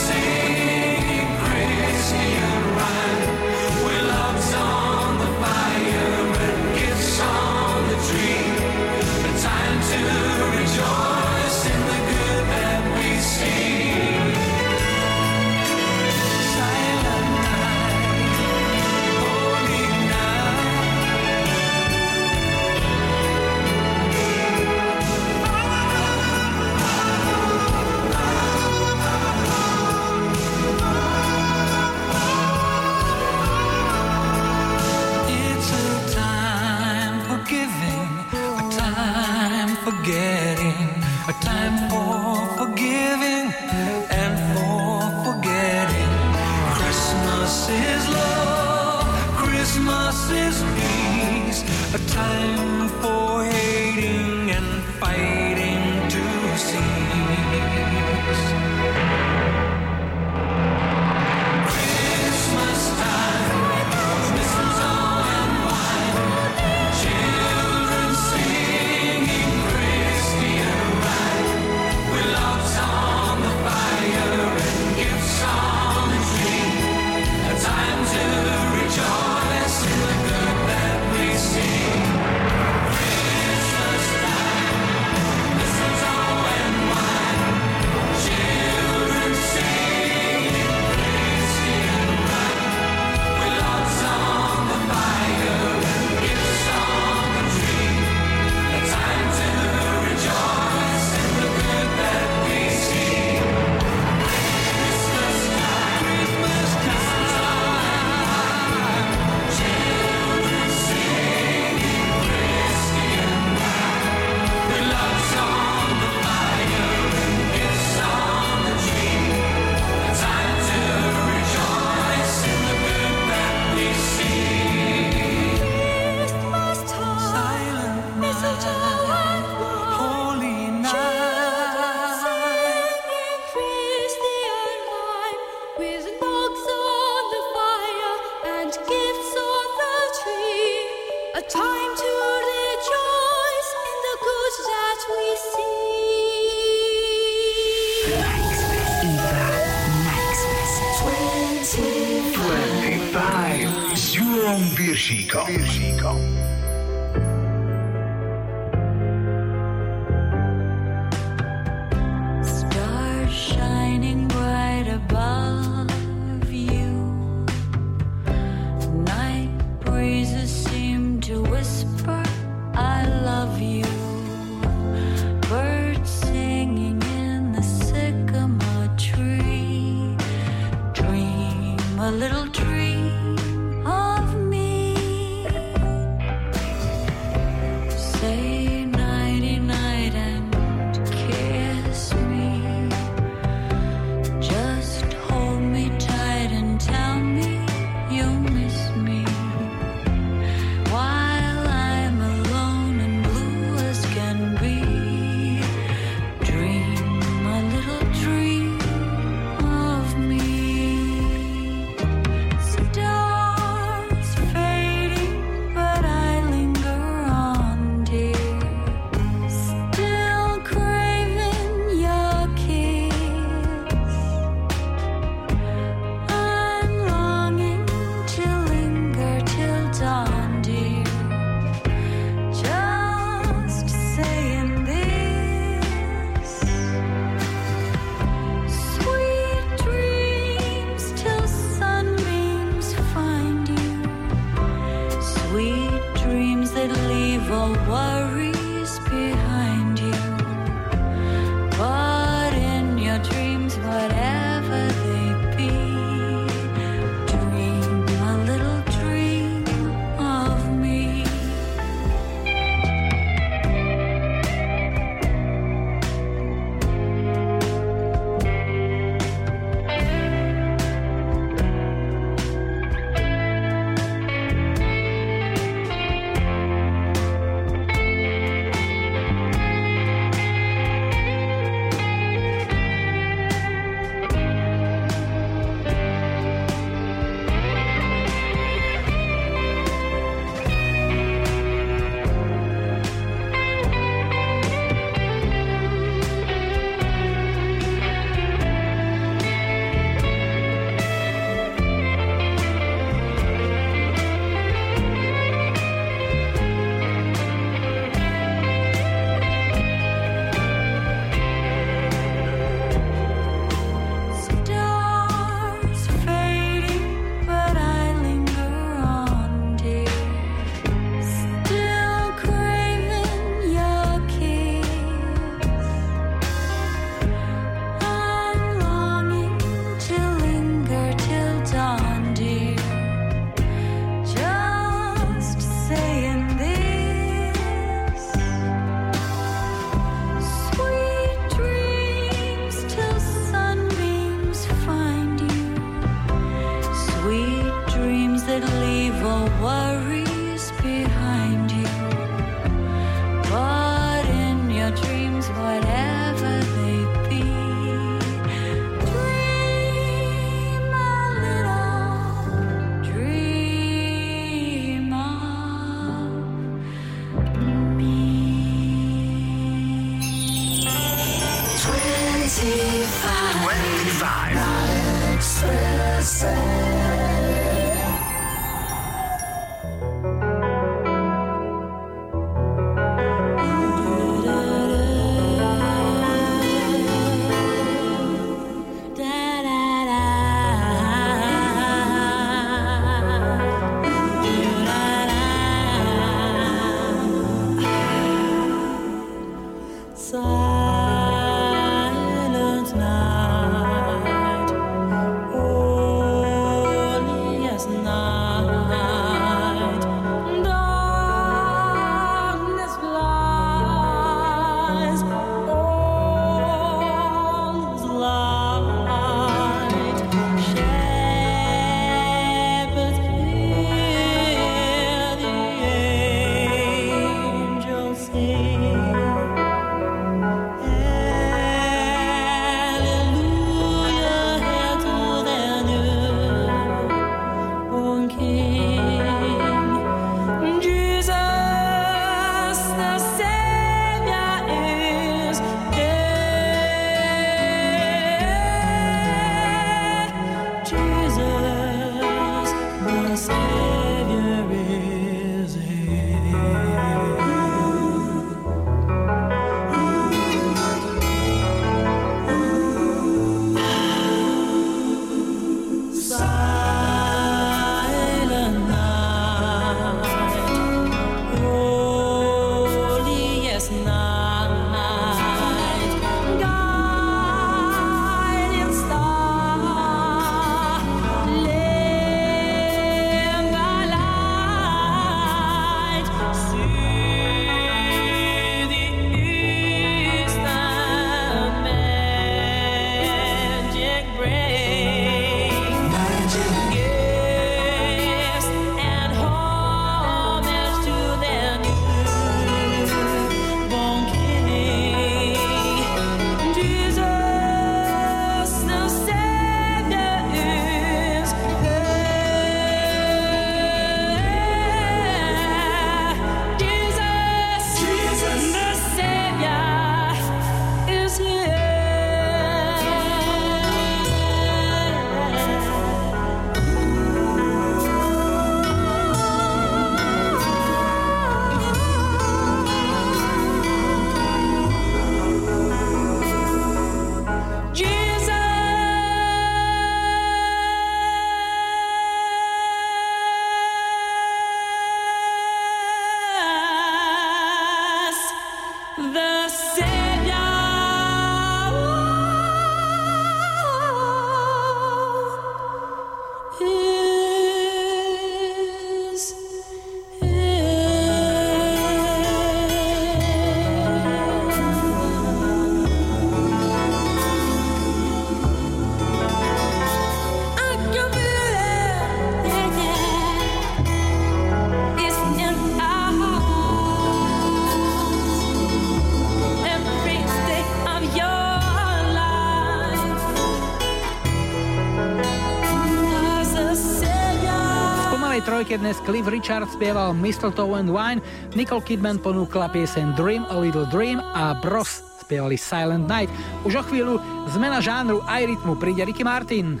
Trojke dnes Cliff Richard spieval Mistletoe and Wine, Nicole Kidman ponúkla piesen Dream a Little Dream a Bros spievali Silent Night. Už o chvíľu zmena žánru aj rytmu príde Ricky Martin.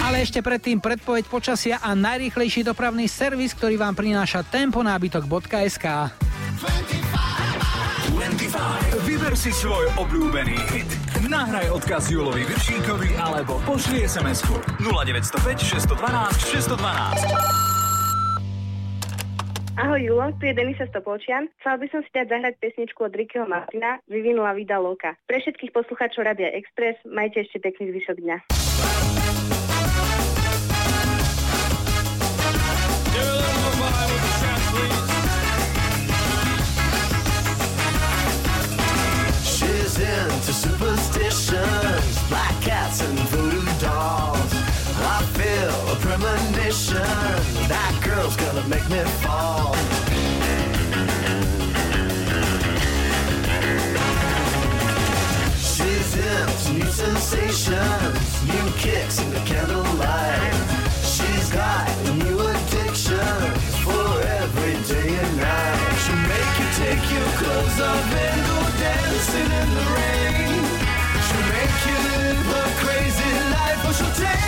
Ale ešte predtým predpoveď počasia a najrýchlejší dopravný servis, ktorý vám prináša temponábytok.sk. 25. Vyber si svoj obľúbený hit. Nahraj odkaz Julovi Viršíkovi alebo pošli SMS-ku 0905 612 612. Ahoj Julo, tu je Denisa Stopolčian. Chcela by som si dať zahrať pesničku od Rickyho Martina, vyvinula Vida Loka. Pre všetkých poslucháčov Radia Express, majte ešte pekný zvyšok dňa. motion. That girl's gonna make me fall. She's in new sensations, new kicks in the candlelight. She's got new addictions for every day and night. She'll make you take your clothes off and go dancing in the rain. She'll make you live a crazy life, but she'll take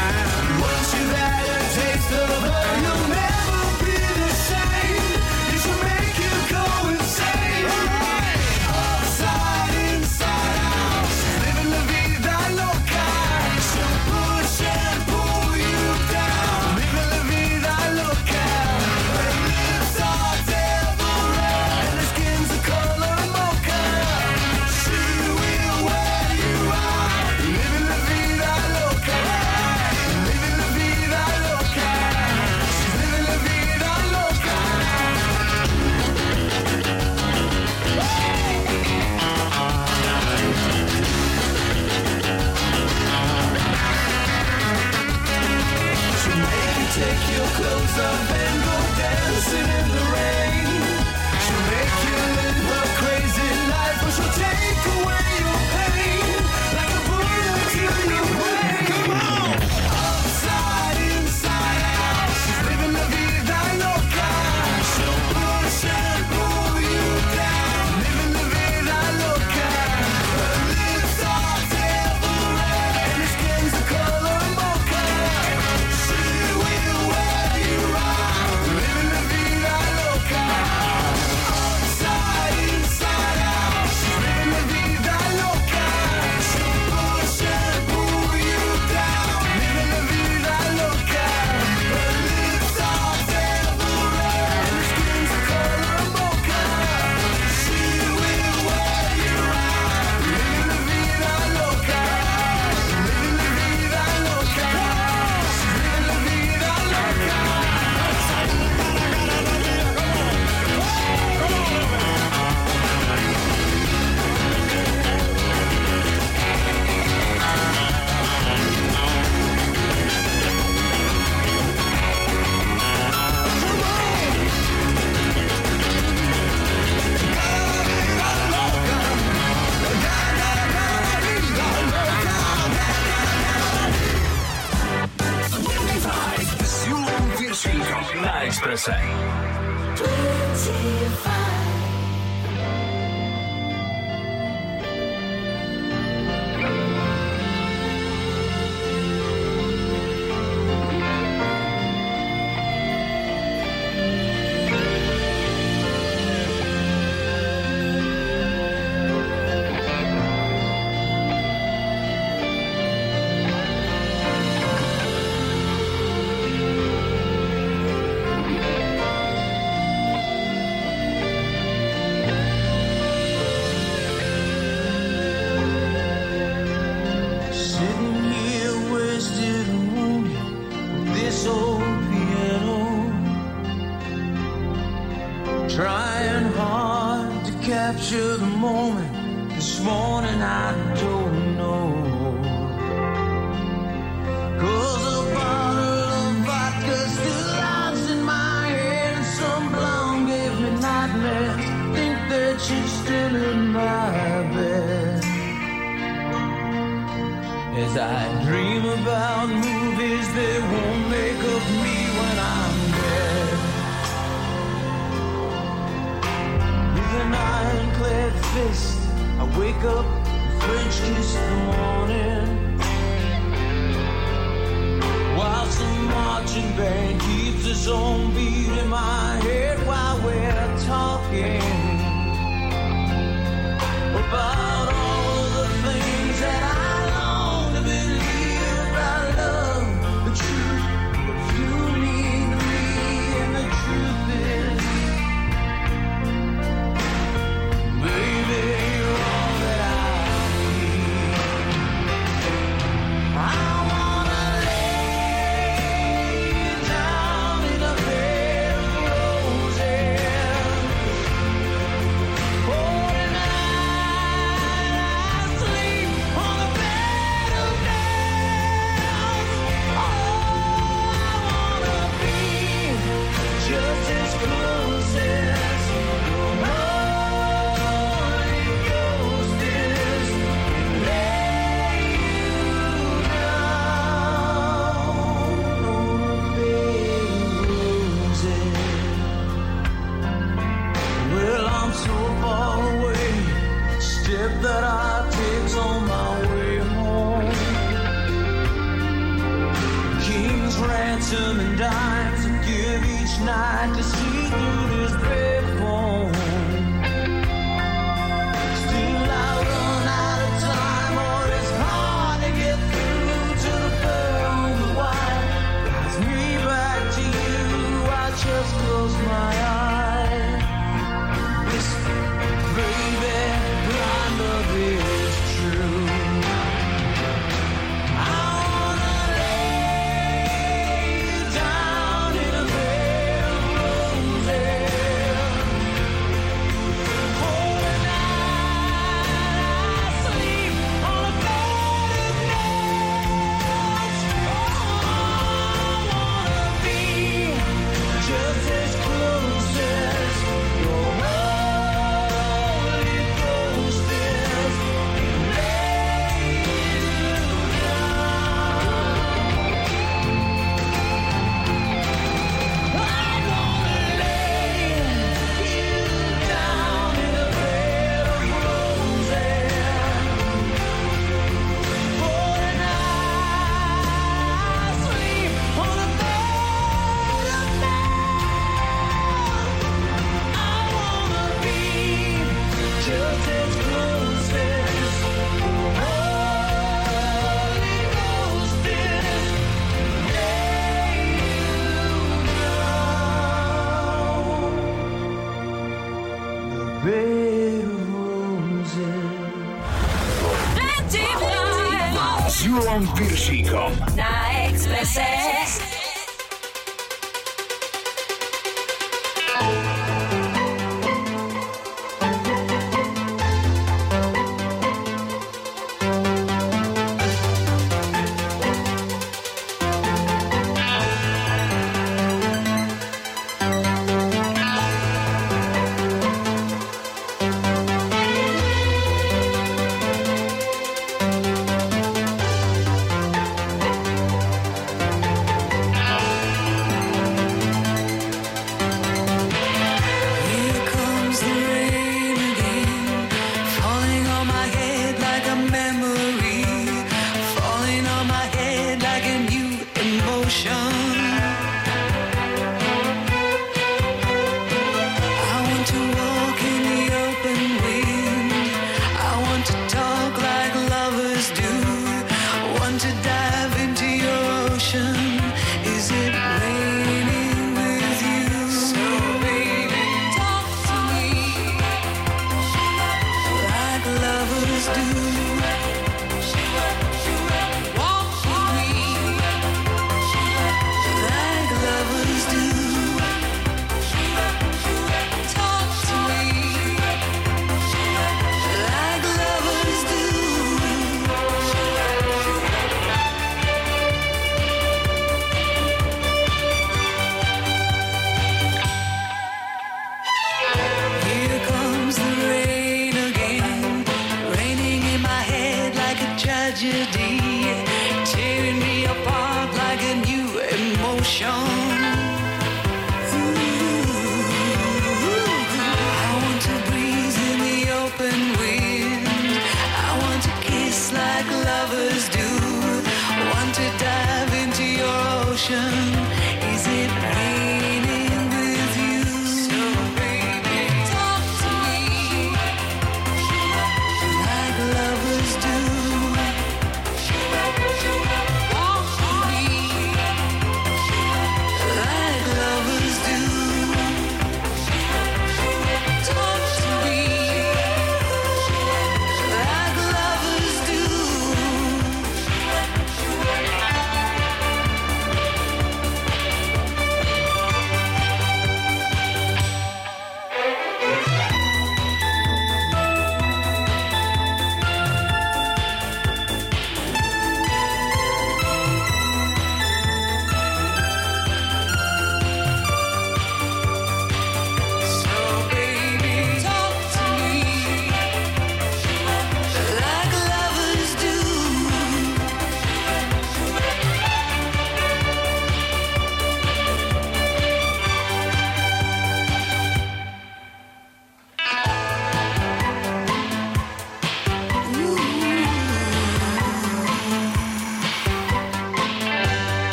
Piršíkom.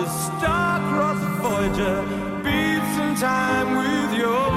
The star-crossed Voyager beats in time with yours.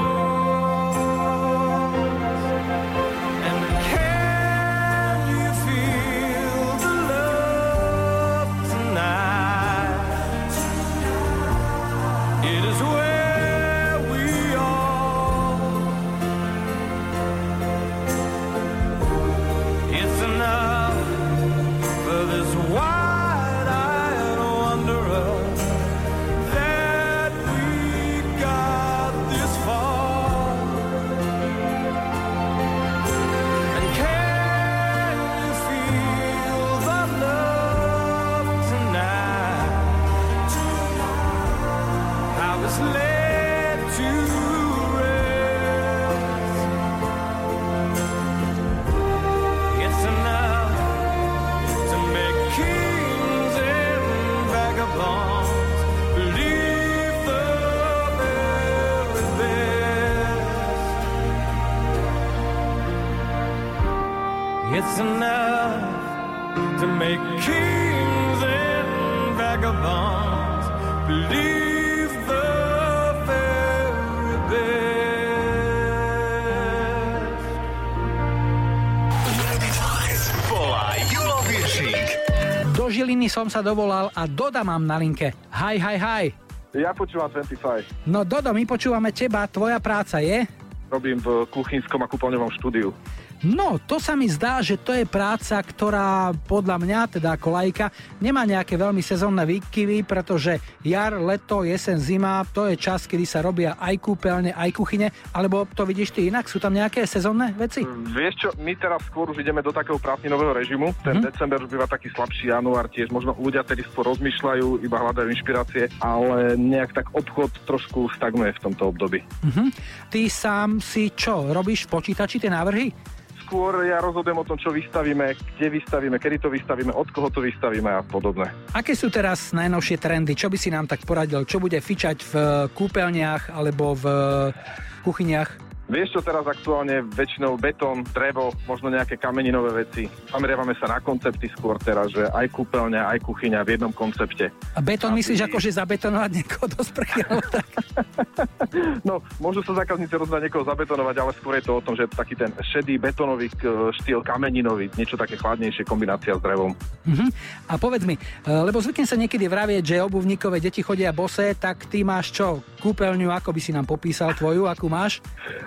Som sa dovolal a Doda mám na linke. Hi, hi, hi. Ja počúvam 25. No Dodo, my počúvame teba, tvoja práca je? Robím v kuchynskom a kúpeľňovom štúdiu. No, to sa mi zdá, že to je práca, ktorá podľa mňa, teda ako lajka, nemá nejaké veľmi sezónne výkyvy, pretože jar, leto, jesen, zima, to je čas, kedy sa robia aj kúpeľne, aj kuchyne, alebo to vidíš ty inak? Sú tam nejaké sezónne veci? Vieš čo, my teraz skôr už ideme do takého prázdninového režimu. Ten Mhm. december býva taký slabší, január tiež. Možno ľudia tedy skôr rozmýšľajú, iba hľadajú inšpirácie, ale nejak tak obchod trošku stagnuje v tomto období. Mhm. Ty sám si čo, robíš v počítači tie návrhy? Skôr ja rozhodujem o tom, čo vystavíme, kde vystavíme, kedy to vystavíme, od koho to vystavíme a podobné. Aké sú teraz najnovšie trendy? Čo by si nám tak poradil? Čo bude fičať v kúpeľniach alebo v kuchyniach? Vieš čo, teraz aktuálne väčšinou betón, drevo, možno nejaké kameninové veci. Zameriavame sa na koncepty skôr teraz, že aj kúpeľňa, aj kuchyňa v jednom koncepte. A betón myslíš ako, že zabetonovať niekoho do sprchy? tak? *laughs* No, môžu sa zákazníci rozhodnať niekoho zabetonovať, ale skôr je to o tom, že taký ten šedý betónový k- štýl kameninový, niečo také chladnejšie, kombinácia s drevom. Mhm. A povedz mi, e, lebo zvyknem sa niekedy vravieť, že obuvníkové deti chodia bosé, tak ty máš čo? Kúpeľňu, ako by si nám popísal tvoju, akú máš?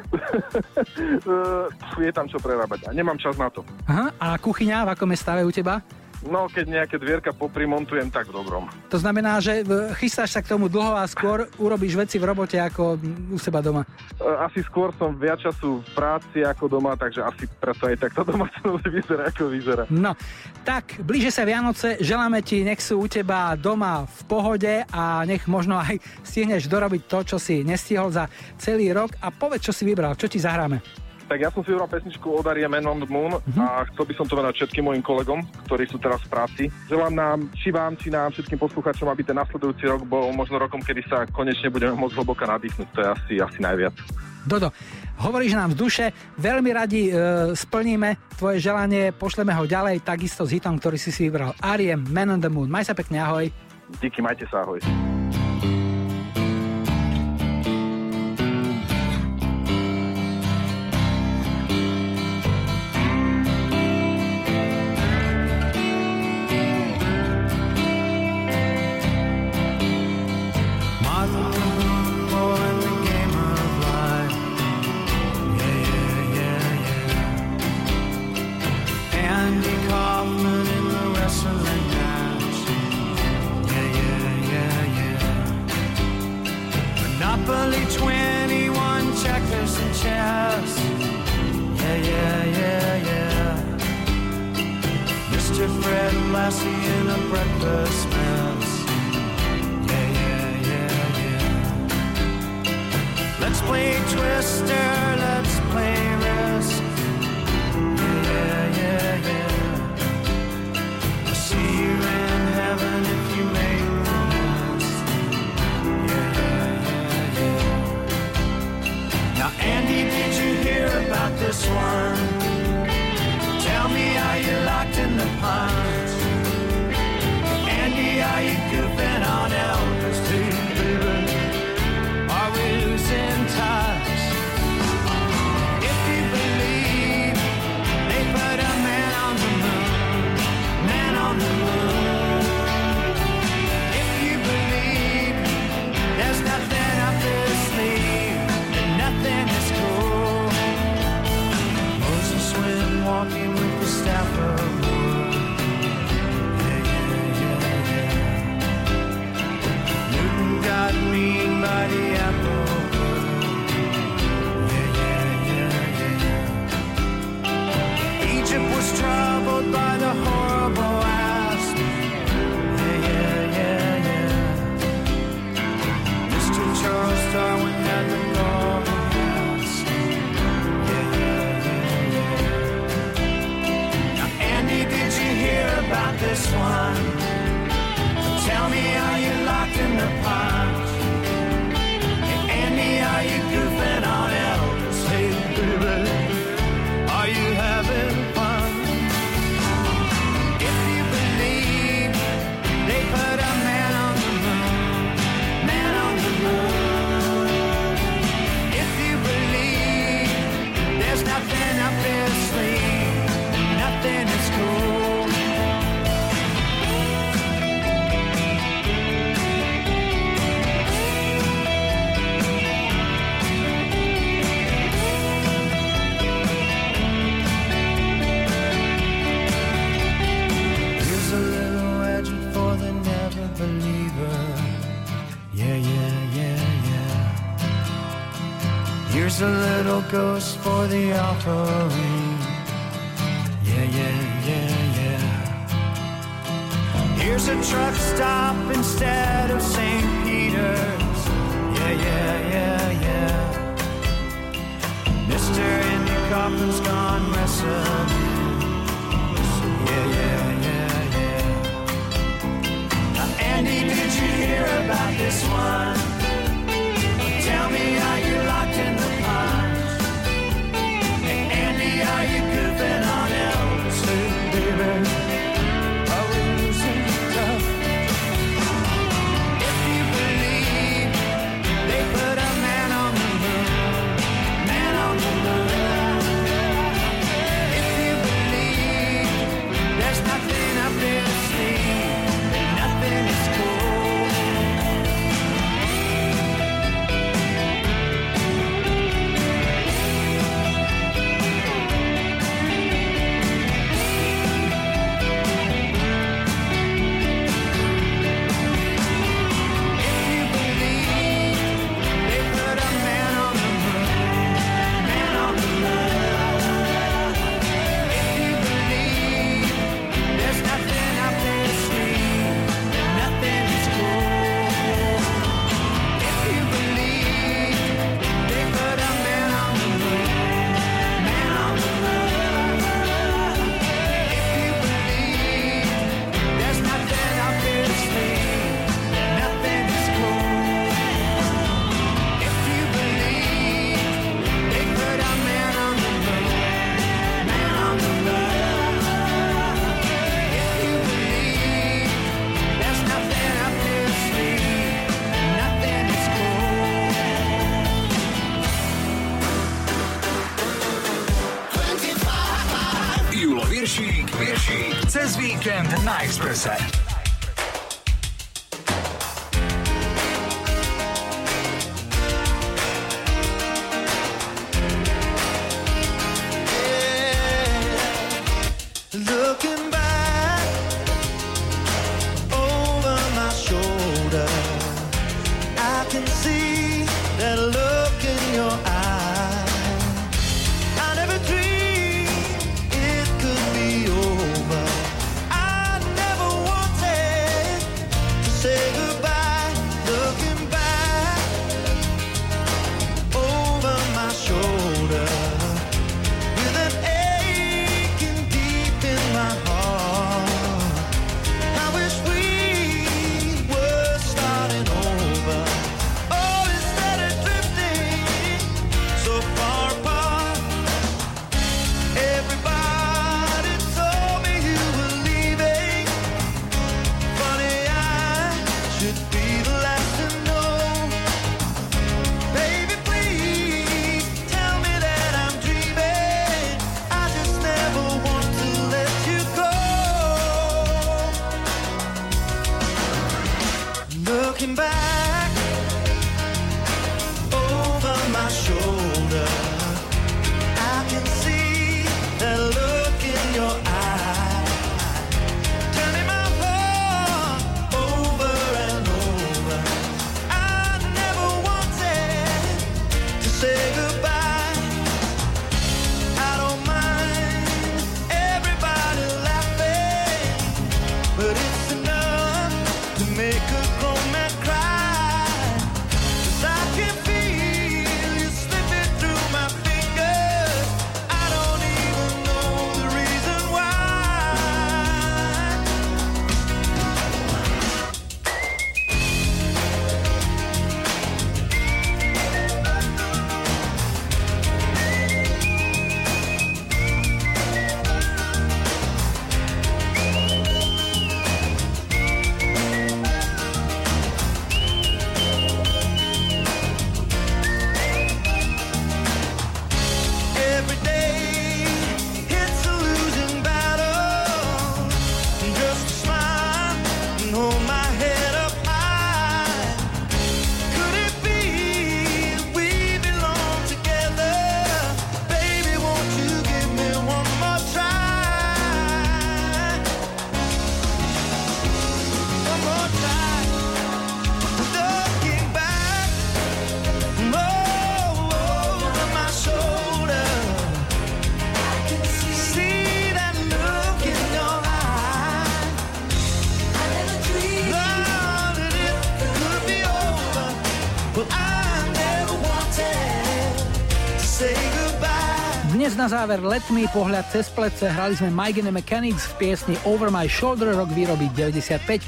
*laughs* Je tam čo prerábať a nemám čas na to. Aha, a kuchyňa, v akom je stave u teba? No, keď nejaké dvierka poprimontujem, tak v dobrom. To znamená, že e, chystáš sa k tomu dlho a skôr urobíš veci v robote ako mm, u seba doma. Uh, asi skôr som viac času v práci ako doma, takže asi preto aj takto domácnosť *laughs* vyzerá ako vyzerá. No, tak, blíže sa Vianoce, želáme ti, nech sú u teba doma v pohode a nech možno aj stihneš dorobiť to, čo si nestihol za celý rok a povedz, čo si vybral, čo ti zahráme. Tak ja som si vybral pesničku od Arie Man on the Moon a chcel by som to venovať všetkým mojim kolegom, ktorí sú teraz v práci. Želám nám, či vám, či nám, všetkým poslucháčom, aby ten nasledujúci rok bol možno rokom, kedy sa konečne budeme môcť hlboka nadýchnuť. To je asi, asi najviac. Dodo, hovoríš nám z duše, veľmi radi e, splníme tvoje želanie, pošleme ho ďalej, takisto s hitom, ktorý si si vybral. Ariem, Man on the Moon. Maj sa pekne, ahoj. Díky, majte sa, ahoj. Little ghost for the offering. Yeah, yeah, yeah, yeah. Here's a truck stop instead of St. Peter's. Yeah, yeah, yeah, yeah. Mr. Andy Kaufman's gone wrestling. Yeah, yeah, yeah, yeah. Now, Andy, did you hear about this one? Záver letný pohľad cez plece hrali sme Mike and Mechanics v piesni Over My Shoulder rok výroby 95.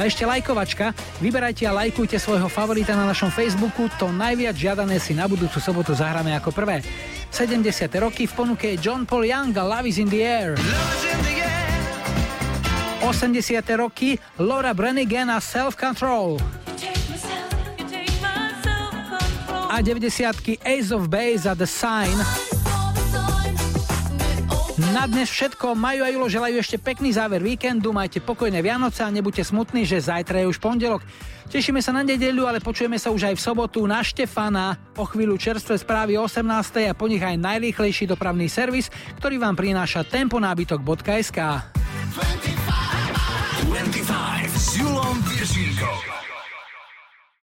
A ešte lajkovačka, vyberajte a lajkujte svojho favorita na našom Facebooku, to najviac žiadané si na budúcu sobotu zahráme ako prvé. 70. roky v ponuke je John Paul Young a Love is in the Air. 80. roky Laura Branigan a Self Control. A 90. Ace of Base a The Sign. Na dnes všetko. Majú a Julo želajú ešte pekný záver víkendu. Majte pokojné Vianoce a nebuďte smutní, že zajtra je už pondelok. Tešíme sa na nedeľu, ale počujeme sa už aj v sobotu na Štefana. O chvíľu čerstvé správy o 18. a po nich aj najrýchlejší dopravný servis, ktorý vám prináša temponábytok.sk. 25 s Julom Viršíkom.